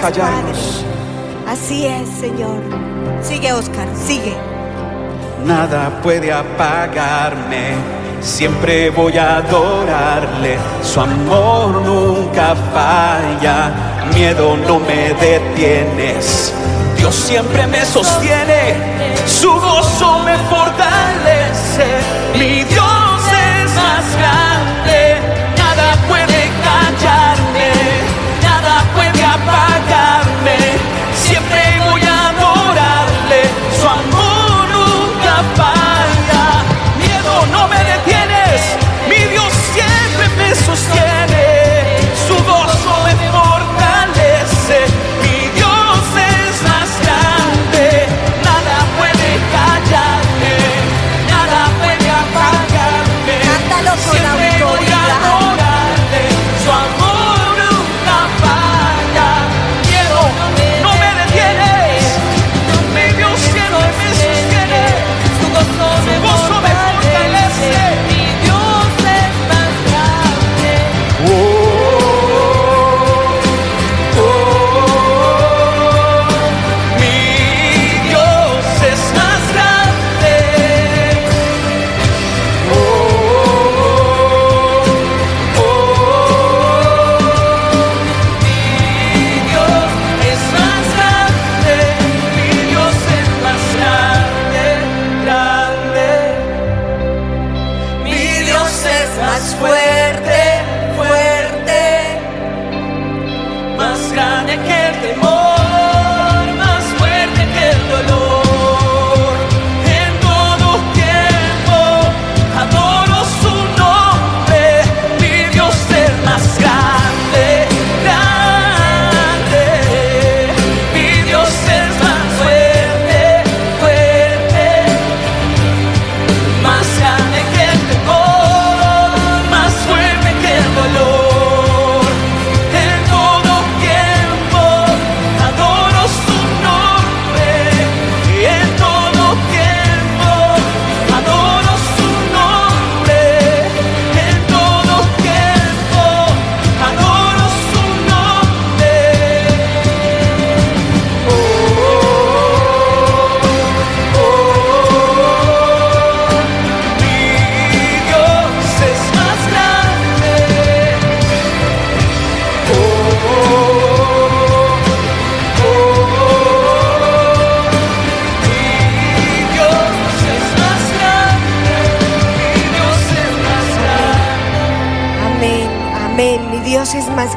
callarnos. Padre. Así es, Señor. Sigue, Oscar, sigue. Nada puede apagarme. Siempre voy a adorarle. Su amor nunca falla. Miedo no me detienes. Dios siempre me sostiene. Su gozo me fortalece. Mi Dios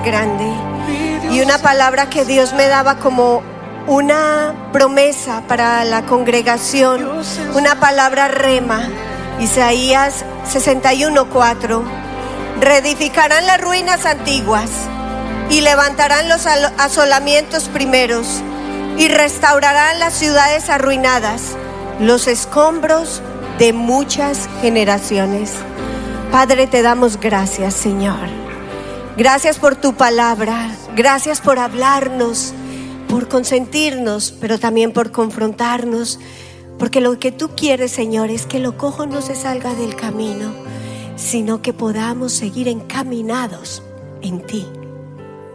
grande. Y una palabra que Dios me daba como una promesa para la congregación, una palabra rema. Isaías 61:4. Reedificarán las ruinas antiguas y levantarán los asolamientos primeros y restaurarán las ciudades arruinadas, los escombros de muchas generaciones. Padre, te damos gracias, Señor. Gracias por tu palabra. Gracias por hablarnos, por consentirnos, pero también por confrontarnos. Porque lo que tú quieres, Señor, es que lo cojo no se salga del camino, sino que podamos seguir encaminados en ti.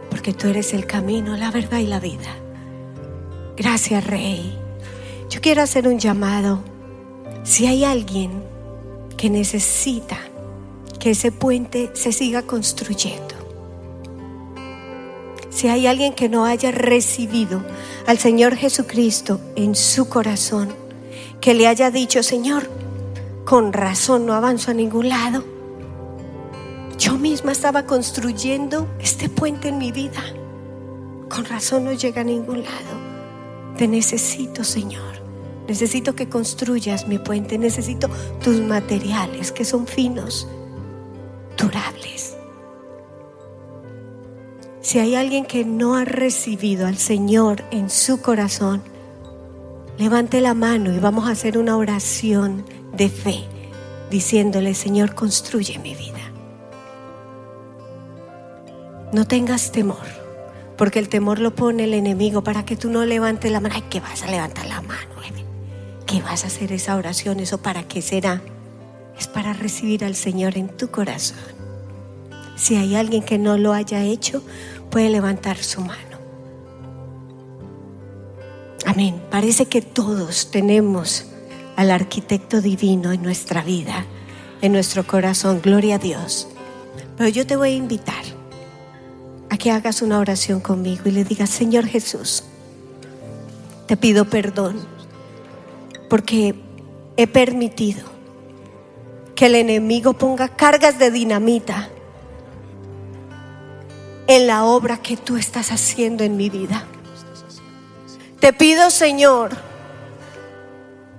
Porque tú eres el camino, la verdad y la vida. Gracias, Rey. Yo quiero hacer un llamado. Si hay alguien que necesita que ese puente se siga construyendo. Si hay alguien que no haya recibido al Señor Jesucristo en su corazón, que le haya dicho, Señor, con razón no avanzo a ningún lado. Yo misma estaba construyendo este puente en mi vida. Con razón no llega a ningún lado. Te necesito, Señor. Necesito que construyas mi puente. Necesito tus materiales que son finos, durables. Si hay alguien que no ha recibido al Señor en su corazón, levante la mano y vamos a hacer una oración de fe, diciéndole, Señor, construye mi vida. No tengas temor, porque el temor lo pone el enemigo para que tú no levantes la mano. Ay, ¿qué vas a levantar la mano? ¿Qué vas a hacer esa oración? ¿Eso para qué será? Es para recibir al Señor en tu corazón. Si hay alguien que no lo haya hecho, puede levantar su mano. Amén. Parece que todos tenemos al arquitecto divino en nuestra vida, en nuestro corazón. Gloria a Dios. Pero yo te voy a invitar a que hagas una oración conmigo y le digas, Señor Jesús, te pido perdón porque he permitido que el enemigo ponga cargas de dinamita en la obra que tú estás haciendo en mi vida. Te pido, Señor,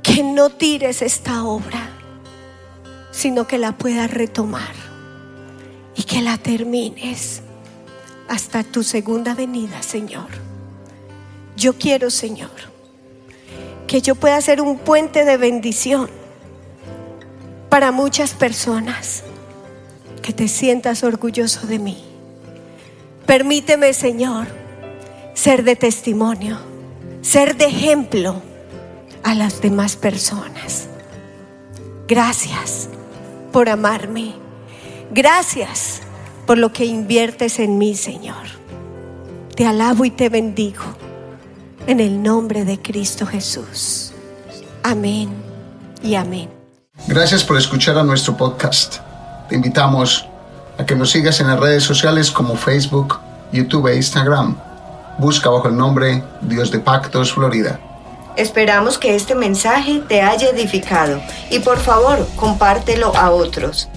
que no tires esta obra, sino que la puedas retomar y que la termines hasta tu segunda venida, Señor. Yo quiero, Señor, que yo pueda ser un puente de bendición para muchas personas, que te sientas orgulloso de mí. Permíteme, Señor, ser de testimonio, ser de ejemplo a las demás personas. Gracias por amarme. Gracias por lo que inviertes en mí, Señor. Te alabo y te bendigo en el nombre de Cristo Jesús. Amén y amén. Gracias por escuchar a nuestro podcast. Te invitamos a que nos sigas en las redes sociales como Facebook, YouTube e Instagram. Busca bajo el nombre Dios de Pactos Florida. Esperamos que este mensaje te haya edificado y por favor compártelo a otros.